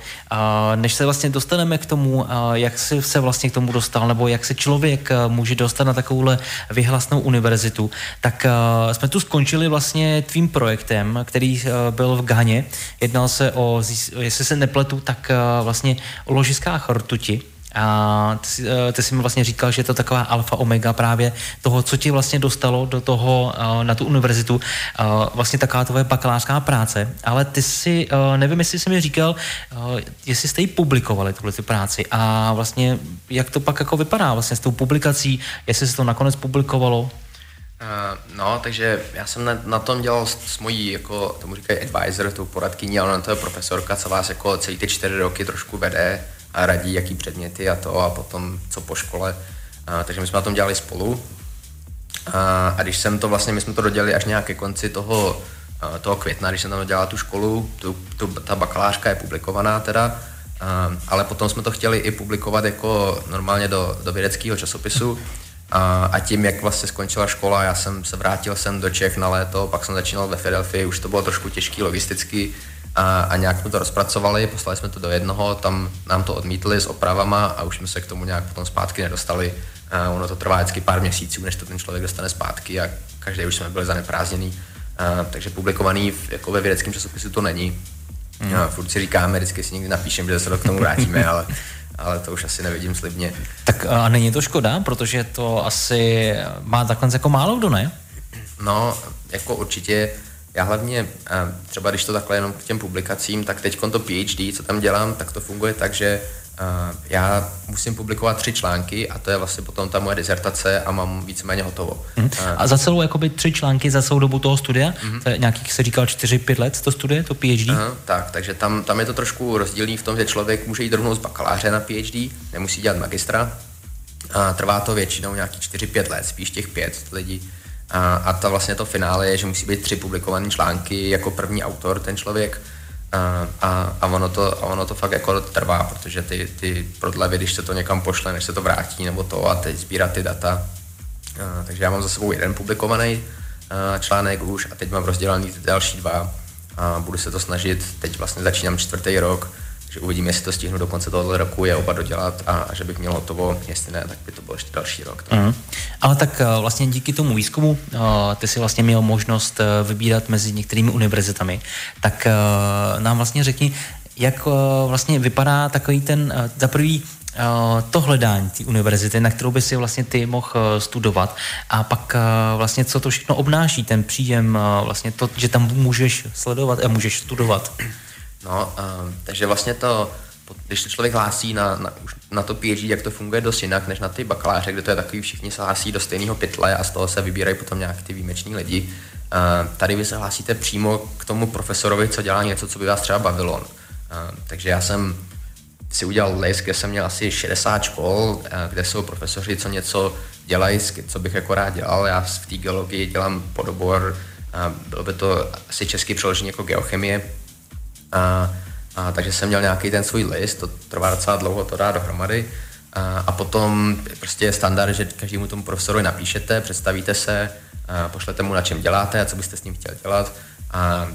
Speaker 3: než se vlastně dostaneme k tomu, jak se vlastně k tomu dostal, nebo jak se člověk může dostat na takovouhle vyhlasnou univerzitu univerzitu, tak uh, jsme tu skončili vlastně tvým projektem, který uh, byl v Ghaně. Jednal se o, jestli se nepletu, tak uh, vlastně o ložiskách rtuti. A ty, ty jsi mi vlastně říkal, že je to taková alfa omega právě toho, co ti vlastně dostalo do toho, na tu univerzitu, vlastně taková tvoje bakalářská práce. Ale ty si, nevím, jestli jsi mi říkal, jestli jste ji publikovali, tuhle ty práci a vlastně jak to pak jako vypadá vlastně s tou publikací, jestli se to nakonec publikovalo?
Speaker 4: Uh, no, takže já jsem na, na tom dělal s, s mojí, jako tomu říkají advisor, tou poradkyní, ale ona to je profesorka, co vás jako celý ty čtyři roky trošku vede a radí, jaký předměty a to a potom co po škole. Uh, takže my jsme na tom dělali spolu. Uh, a když jsem to vlastně, my jsme to dodělali až nějak ke konci toho, toho května, když jsem tam dělal tu školu, tu, tu, ta bakalářka je publikovaná teda, ale potom jsme to chtěli i publikovat jako normálně do, do vědeckého časopisu, a, a tím, jak vlastně skončila škola, já jsem se vrátil sem do Čech na léto, pak jsem začínal ve Philadelphia, už to bylo trošku těžký logisticky a, a nějak jsme to rozpracovali, poslali jsme to do jednoho, tam nám to odmítli s opravama a už jsme se k tomu nějak potom zpátky nedostali. A ono to trvá vždycky pár měsíců, než to ten člověk dostane zpátky a každý už jsme byli zaneprázdněný. A, takže publikovaný v, jako ve vědeckém časopisu to není. Mm. A furt si říkáme, vždycky si někdy napíšem, že se do k tomu vrátíme, ale ale to už asi nevidím slibně.
Speaker 3: Tak a není to škoda, protože to asi má takhle jako málo kdo, ne?
Speaker 4: No, jako určitě. Já hlavně, třeba když to takhle jenom k těm publikacím, tak teď to PhD, co tam dělám, tak to funguje tak, že já musím publikovat tři články a to je vlastně potom ta moje dizertace a mám víceméně hotovo.
Speaker 3: Mm. A za celou jakoby tři články za celou dobu toho studia? Mm. To je nějakých, se říkal, 4-5 let to studuje, to PhD?
Speaker 4: Aha, tak, takže tam, tam je to trošku rozdílný v tom, že člověk může jít rovnou z bakaláře na PhD, nemusí dělat magistra. A trvá to většinou nějakých 4-5 let, spíš těch 5 lidí. A, a to vlastně to finále je, že musí být tři publikované články jako první autor ten člověk a, a, a, ono to, a ono to fakt jako trvá, protože ty, ty prodlevy, když se to někam pošle, než se to vrátí, nebo to a teď sbírat ty data. A, takže já mám za sebou jeden publikovaný a, článek už a teď mám rozdělaný ty další dva a budu se to snažit, teď vlastně začínám čtvrtý rok, že uvidím, jestli to stihnu do konce tohoto roku, je oba dodělat a, a že bych měl hotovo, jestli ne, tak by to bylo ještě další rok.
Speaker 3: Mm. Ale tak eh, vlastně díky tomu výzkumu uh, ty si vlastně měl možnost uh, vybírat mezi některými univerzitami, tak nám vlastně řekni, jak vlastně vypadá takový ten, za prvý, to hledání té univerzity, na kterou by si vlastně ty mohl studovat a pak vlastně co to všechno obnáší, ten příjem, vlastně to, že tam můžeš sledovat a můžeš studovat.
Speaker 4: No, um, takže vlastně to, když se člověk hlásí na, na, na to PhD, jak to funguje dost jinak než na ty bakaláře, kde to je takový, všichni se hlásí do stejného pytle a z toho se vybírají potom nějaký ty výjimeční lidi. Uh, tady vy se hlásíte přímo k tomu profesorovi, co dělá něco, co by vás třeba bavilo. Uh, takže já jsem si udělal list, kde jsem měl asi 60 škol, uh, kde jsou profesoři, co něco dělají, co bych jako rád dělal. Já v té geologii dělám podobor, uh, bylo by to asi česky přeložení jako geochemie, a, a, takže jsem měl nějaký ten svůj list, to trvá docela dlouho to dá dohromady. A, a potom prostě je standard, že každému tomu profesorovi napíšete, představíte se, a pošlete mu, na čem děláte a co byste s ním chtěl dělat. A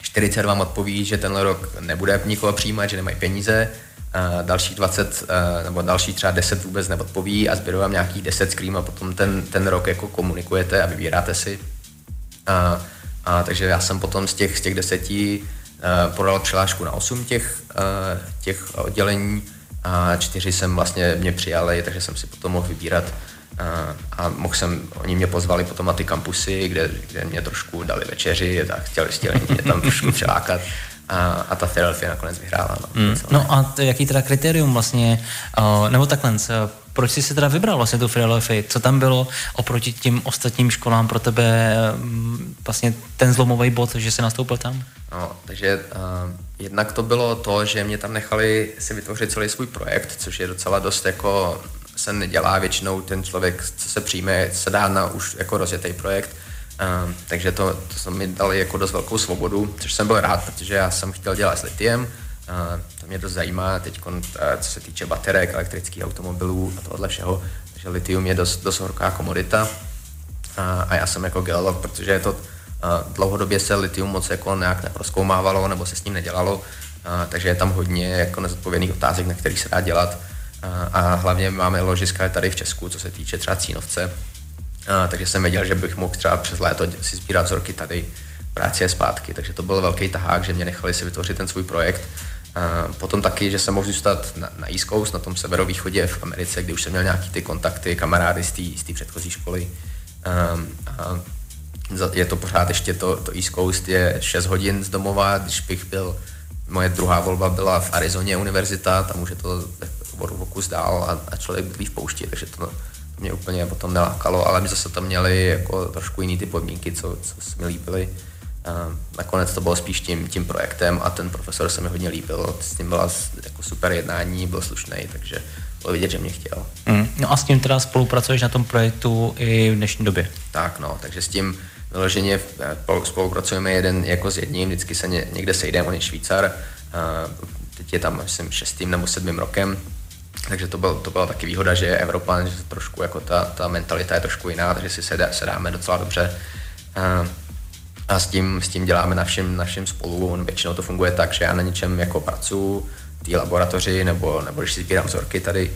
Speaker 4: 40 vám odpoví, že tenhle rok nebude nikoho přijímat, že nemají peníze, a dalších 20 nebo další třeba 10 vůbec neodpoví a zběru vám nějakých 10 screen a potom ten, ten rok jako komunikujete a vybíráte si. A, a takže já jsem potom z těch, z těch deseti podal přihlášku na 8 těch, eh, těch oddělení a čtyři jsem vlastně mě přijali, takže jsem si potom mohl vybírat a, eh, a mohl jsem, oni mě pozvali potom na ty kampusy, kde, kde mě trošku dali večeři a chtěli, chtěli mě tam trošku přilákat a, a ta Philadelphia nakonec vyhrála. No,
Speaker 3: mm. no a to, jaký teda kritérium vlastně, uh, nebo takhle, proč jsi se teda vybral vlastně tu Philadelphia? Co tam bylo oproti těm ostatním školám pro tebe um, vlastně ten zlomový bod, že jsi nastoupil tam?
Speaker 4: No, takže uh, jednak to bylo to, že mě tam nechali si vytvořit celý svůj projekt, což je docela dost jako se nedělá většinou ten člověk, co se přijme, se dá na už jako rozjetý projekt. Uh, takže to, to mi dali jako dost velkou svobodu, což jsem byl rád, protože já jsem chtěl dělat s litiem, to mě dost zajímá teď, uh, co se týče baterek, elektrických automobilů a tohle všeho, takže litium je dost, dost horká komodita a já jsem jako geolog, protože je to Dlouhodobě se litium moc jako nějak neproskoumávalo nebo se s ním nedělalo, takže je tam hodně jako nezodpovědných otázek, na kterých se dá dělat. A hlavně máme ložiska tady v Česku, co se týče třeba Cínovce. Takže jsem věděl, že bych mohl třeba přes léto si sbírat vzorky tady, práci je zpátky. Takže to byl velký tahák, že mě nechali si vytvořit ten svůj projekt. Potom taky, že jsem mohl zůstat na, na East Coast, na tom severovýchodě v Americe, kde už jsem měl nějaký ty kontakty, kamarády z té předchozí školy. Um, a je to pořád ještě to, to East Coast je 6 hodin z domova, když bych byl, moje druhá volba byla v Arizoně univerzita, tam už je to o kus dál a, a člověk bydlí v poušti, takže to, to mě úplně potom nelákalo, ale my zase tam měli jako trošku jiný ty podmínky, co, co se mi líbily. Nakonec to bylo spíš tím, tím projektem a ten profesor se mi hodně líbil, s tím byla jako super jednání, byl slušný, takže bylo vidět, že mě chtěl.
Speaker 3: Mm. No a s tím teda spolupracuješ na tom projektu i v dnešní době?
Speaker 4: Tak no, takže s tím vyloženě eh, spolupracujeme jeden jako s jedním, vždycky se někde sejdeme, on je Švýcar, teď je tam, myslím, šestým nebo sedmým rokem, takže to, byl, to byla taky výhoda, že je Evropan, že trošku jako ta, ta mentalita je trošku jiná, takže si sedá, sedáme docela dobře. A s tím, s tím děláme na všem, na všem spolu. On většinou to funguje tak, že já na něčem jako pracuji v té laboratoři, nebo, nebo když si sbírám vzorky tady,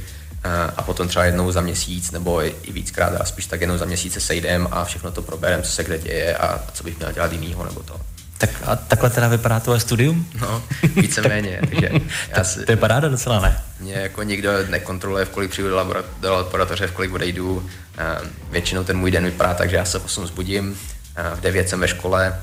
Speaker 4: a potom třeba jednou za měsíc, nebo i víckrát, a spíš tak jednou za měsíc se sejdem a všechno to proberem, co se kde děje a co bych měl dělat jinýho, nebo to.
Speaker 3: Tak a takhle teda vypadá tvoje studium?
Speaker 4: No, víceméně. takže
Speaker 3: já si, to je paráda docela, ne?
Speaker 4: Mě jako nikdo nekontroluje, v kolik přijdu do, laboratoře, v kolik odejdu. Většinou ten můj den vypadá tak, že já se v 8 zbudím, v 9 jsem ve škole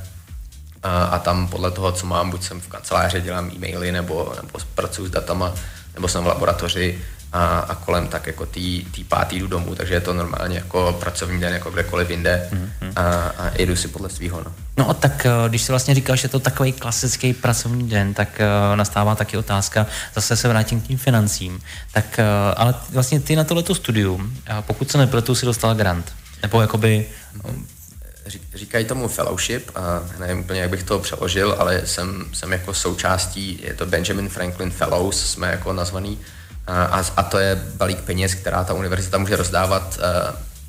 Speaker 4: a, a tam podle toho, co mám, buď jsem v kanceláři, dělám e-maily nebo, nebo pracuji s datama, nebo jsem v laboratoři a, a kolem tak jako tý, tý pátý jdu domů, takže je to normálně jako pracovní den, jako kdekoliv jinde mm-hmm. a, a jdu si podle svého. No.
Speaker 3: no a tak eh, když si vlastně říkal, že je to takový klasický pracovní den, tak uh, nastává taky otázka, zase se vrátím k tím financím, tak uh, ale vlastně ty na tohleto studium, pokud se nepletu, si dostal grant, nebo jakoby
Speaker 4: říkají tomu fellowship, a nevím úplně, jak bych to přeložil, ale jsem, jsem jako součástí, je to Benjamin Franklin Fellows, jsme jako nazvaný, a, a to je balík peněz, která ta univerzita může rozdávat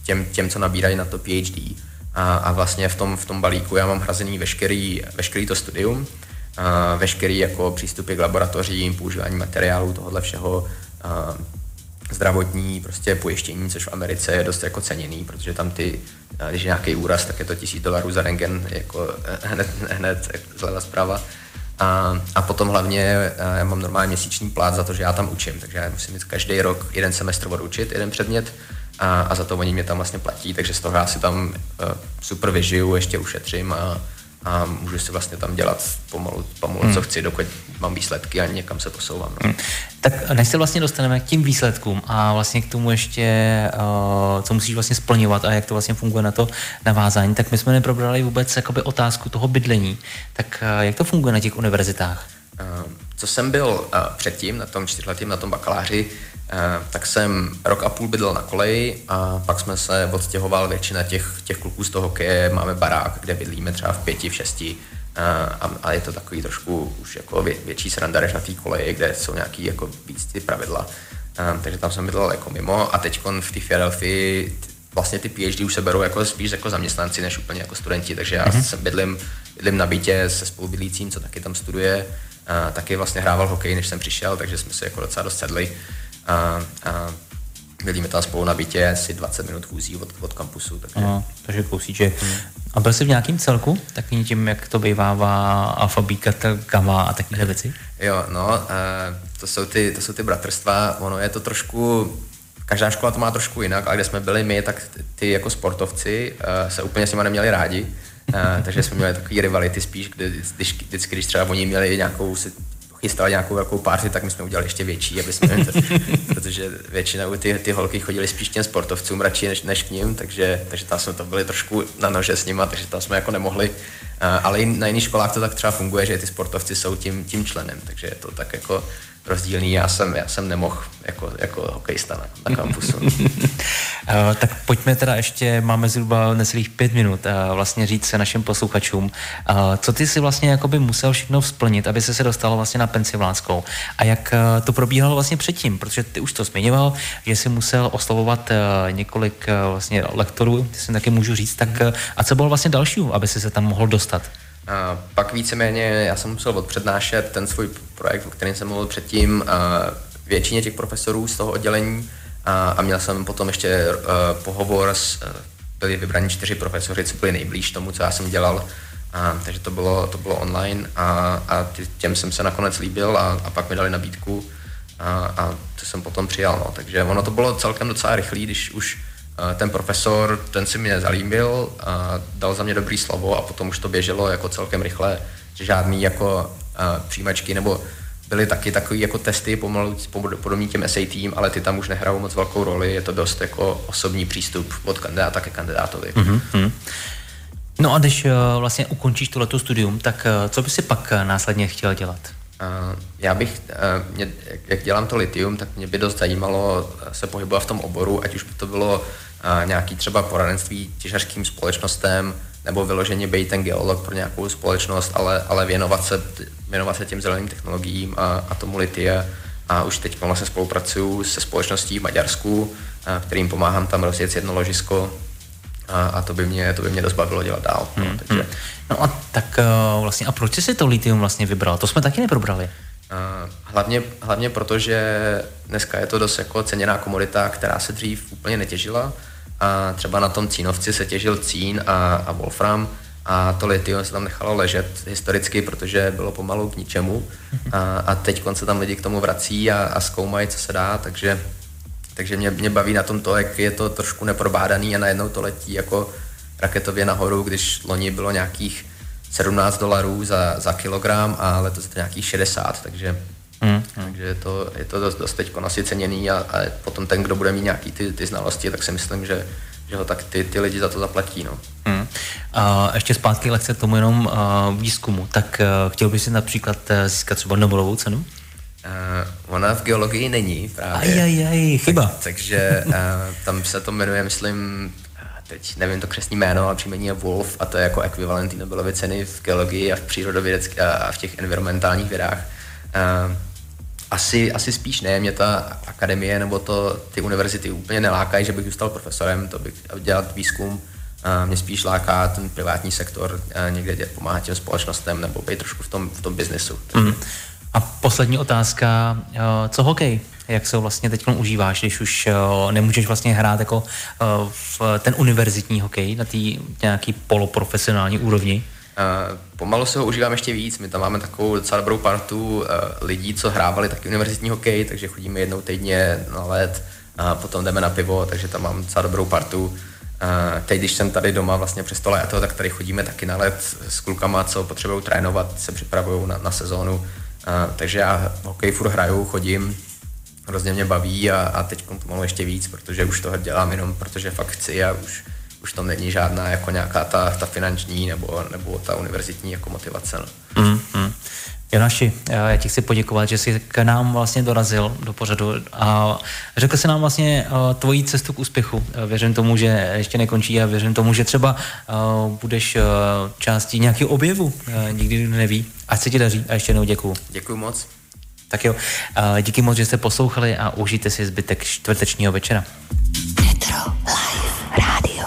Speaker 4: těm, těm co nabírají na to PhD. A, a vlastně v tom, v tom balíku já mám hrazený veškerý, veškerý to studium, a veškerý jako přístupy k laboratořím, používání materiálů, tohohle všeho, zdravotní prostě pojištění, což v Americe je dost jako ceněný, protože tam ty, když je nějaký úraz, tak je to tisíc dolarů za rengen jako hned, hned zleva zprava. A, a potom hlavně eh, já mám normální měsíční plát za to, že já tam učím, takže já musím mít každý rok jeden semestr odučit, jeden předmět a, a za to oni mě tam vlastně platí, takže z toho já si tam super vyžiju, ještě ušetřím a, a můžu si vlastně tam dělat pomalu, pomalu hmm. co chci, dokud mám výsledky a někam se posouvám. No. Hmm.
Speaker 3: Tak než se vlastně dostaneme k tím výsledkům a vlastně k tomu ještě, uh, co musíš vlastně splňovat a jak to vlastně funguje na to navázání, tak my jsme neprobrali vůbec jakoby otázku toho bydlení. Tak uh, jak to funguje na těch univerzitách?
Speaker 4: Uh, co jsem byl uh, předtím, na tom čtyřletím, na tom bakaláři, tak jsem rok a půl bydlel na koleji a pak jsme se odstěhoval většina těch, těch kluků z toho hokeje, máme barák, kde bydlíme třeba v pěti, v šesti a, a je to takový trošku už jako vě, větší sranda než na té koleji, kde jsou nějaký jako víc ty pravidla. Um, takže tam jsem bydlel jako mimo a teď v té Philadelphia vlastně ty PhD už se berou jako spíš jako zaměstnanci než úplně jako studenti, takže já mm-hmm. jsem bydlím, bydlím na bytě se spolubydlícím, co taky tam studuje, a taky vlastně hrával hokej, než jsem přišel, takže jsme se jako docela dost sedli. A, a bydlíme tam spolu na bytě asi 20 minut chůzí od, od kampusu. Takže,
Speaker 3: Aha, takže kousíček. Hmm. A byl jsi v nějakém celku, takovým tím, jak to bývává alfabíka, gamma a takové věci?
Speaker 4: Jo, no, to jsou, ty, to jsou ty bratrstva, ono je to trošku, každá škola to má trošku jinak, ale kde jsme byli my, tak ty jako sportovci se úplně s nimi neměli rádi, takže jsme měli takový rivality spíš, kdy, když, vždycky, když třeba oni měli nějakou chystali nějakou velkou párty, tak my jsme udělali ještě větší, aby jsme, protože většinou ty, ty holky chodili spíš těm sportovcům radši než, než k ním, takže, takže tam jsme to byli trošku na nože s nima, takže tam jsme jako nemohli. Ale na jiných školách to tak třeba funguje, že ty sportovci jsou tím, tím členem, takže je to tak jako rozdílný. Já jsem, já jsem nemohl jako, jako hokejista na, na kampusu.
Speaker 3: Eh, tak pojďme teda ještě, máme zhruba necelých pět minut, uh, vlastně říct se našim posluchačům, uh, co ty si vlastně jakoby musel všechno splnit, aby se se dostal vlastně na pensivlánskou a jak to probíhalo vlastně předtím, protože ty už to zmiňoval, že jsi musel oslovovat několik vlastně lektorů, si taky můžu říct, tak a co bylo vlastně další, aby si se tam mohl dostat?
Speaker 4: A pak víceméně já jsem musel odpřednášet ten svůj projekt, o kterém jsem mluvil předtím, většině těch profesorů z toho oddělení a, a měl jsem potom ještě uh, pohovor s, uh, byli vybraní čtyři profesoři, co byli nejblíž tomu, co já jsem dělal A, takže to bylo, to bylo online a, a těm jsem se nakonec líbil a, a pak mi dali nabídku a, a to jsem potom přijal. No. Takže ono to bylo celkem docela rychlý, když už ten profesor, ten si mě zalíbil, a dal za mě dobrý slovo a potom už to běželo jako celkem rychle, že žádný jako přijímačky nebo byly taky takový jako testy pomalu podobný těm SAT, ale ty tam už nehrajou moc velkou roli, je to dost jako osobní přístup od kandidáta ke kandidátovi. Mm-hmm.
Speaker 3: No a když uh, vlastně ukončíš tohleto studium, tak uh, co by si pak uh, následně chtěl dělat?
Speaker 4: Já bych, mě, jak dělám to litium, tak mě by dost zajímalo se pohybovat v tom oboru, ať už by to bylo nějaký třeba poradenství těžařským společnostem, nebo vyloženě být ten geolog pro nějakou společnost, ale, ale věnovat, se, věnovat se těm zeleným technologiím a, a tomu litie. A už teď vlastně spolupracuju se společností v Maďarsku, a, kterým pomáhám tam rozjet jedno ložisko a, a to, by mě, to by mě dost bavilo dělat dál. No, hmm, takže.
Speaker 3: Hmm. no a tak uh, vlastně, a proč jsi si to litium vlastně vybral? To jsme taky neprobrali.
Speaker 4: Uh, hlavně, hlavně proto, že dneska je to dost jako ceněná komodita, která se dřív úplně netěžila. A třeba na tom cínovci se těžil cín a, a wolfram a to litium se tam nechalo ležet historicky, protože bylo pomalu k ničemu. A, a teď se tam lidi k tomu vrací a, a zkoumají, co se dá, takže, takže mě, mě baví na tom to, jak je to trošku neprobádaný a najednou to letí jako raketově nahoru, když loni bylo nějakých 17 dolarů za, za kilogram a letos je to nějakých 60, takže Mm. Takže je to, je to dost, dost teď asi ceněný a, a potom ten, kdo bude mít nějaký ty, ty znalosti, tak si myslím, že, že ho tak ty, ty lidi za to zaplatí. No. Mm.
Speaker 3: A ještě zpátky lekce k tomu jenom uh, výzkumu. Tak uh, chtěl bys si například uh, získat třeba Nobelovou cenu?
Speaker 4: Uh, ona v geologii není právě.
Speaker 3: Aj, aj, aj, chyba. Tak,
Speaker 4: takže uh, tam se to jmenuje, myslím, teď nevím to křesní jméno, ale příjmení je Wolf a to je jako ekvivalent Nobelovy ceny v geologii a v přírodovědecké a v těch environmentálních vědách. Uh, asi, asi spíš ne, mě ta akademie nebo to, ty univerzity úplně nelákají, že bych zůstal profesorem, to bych dělat výzkum. A mě spíš láká ten privátní sektor, někde dělat, pomáhat těm společnostem nebo být trošku v tom, v tom biznesu. Mm.
Speaker 3: A poslední otázka, co hokej? Jak se ho vlastně teď užíváš, když už nemůžeš vlastně hrát jako v ten univerzitní hokej na té nějaký poloprofesionální úrovni?
Speaker 4: Uh, pomalu se ho užívám ještě víc. My tam máme takovou docela dobrou partu lidí, co hrávali taky univerzitní hokej, takže chodíme jednou týdně na let a potom jdeme na pivo, takže tam mám docela dobrou partu. Teď, když jsem tady doma vlastně přes to léto, tak tady chodíme taky na let s klukama, co potřebují trénovat, se připravují na, na sezónu. Takže já hokej furt hraju, chodím, hrozně mě baví a, a teď pomalu ještě víc, protože už toho dělám jenom protože fakt chci a už už to není žádná jako nějaká ta, ta finanční nebo, nebo ta univerzitní jako motivace. No. Mm, mm.
Speaker 3: Jonáši, já ti chci poděkovat, že jsi k nám vlastně dorazil do pořadu a řekl si nám vlastně uh, tvoji cestu k úspěchu. Věřím tomu, že ještě nekončí a věřím tomu, že třeba uh, budeš částí nějakého objevu. Nikdy neví. Ať se ti daří a ještě jednou děkuju.
Speaker 4: Děkuju moc.
Speaker 3: Tak jo, díky moc, že jste poslouchali a užijte si zbytek čtvrtečního večera. Retro Live Radio.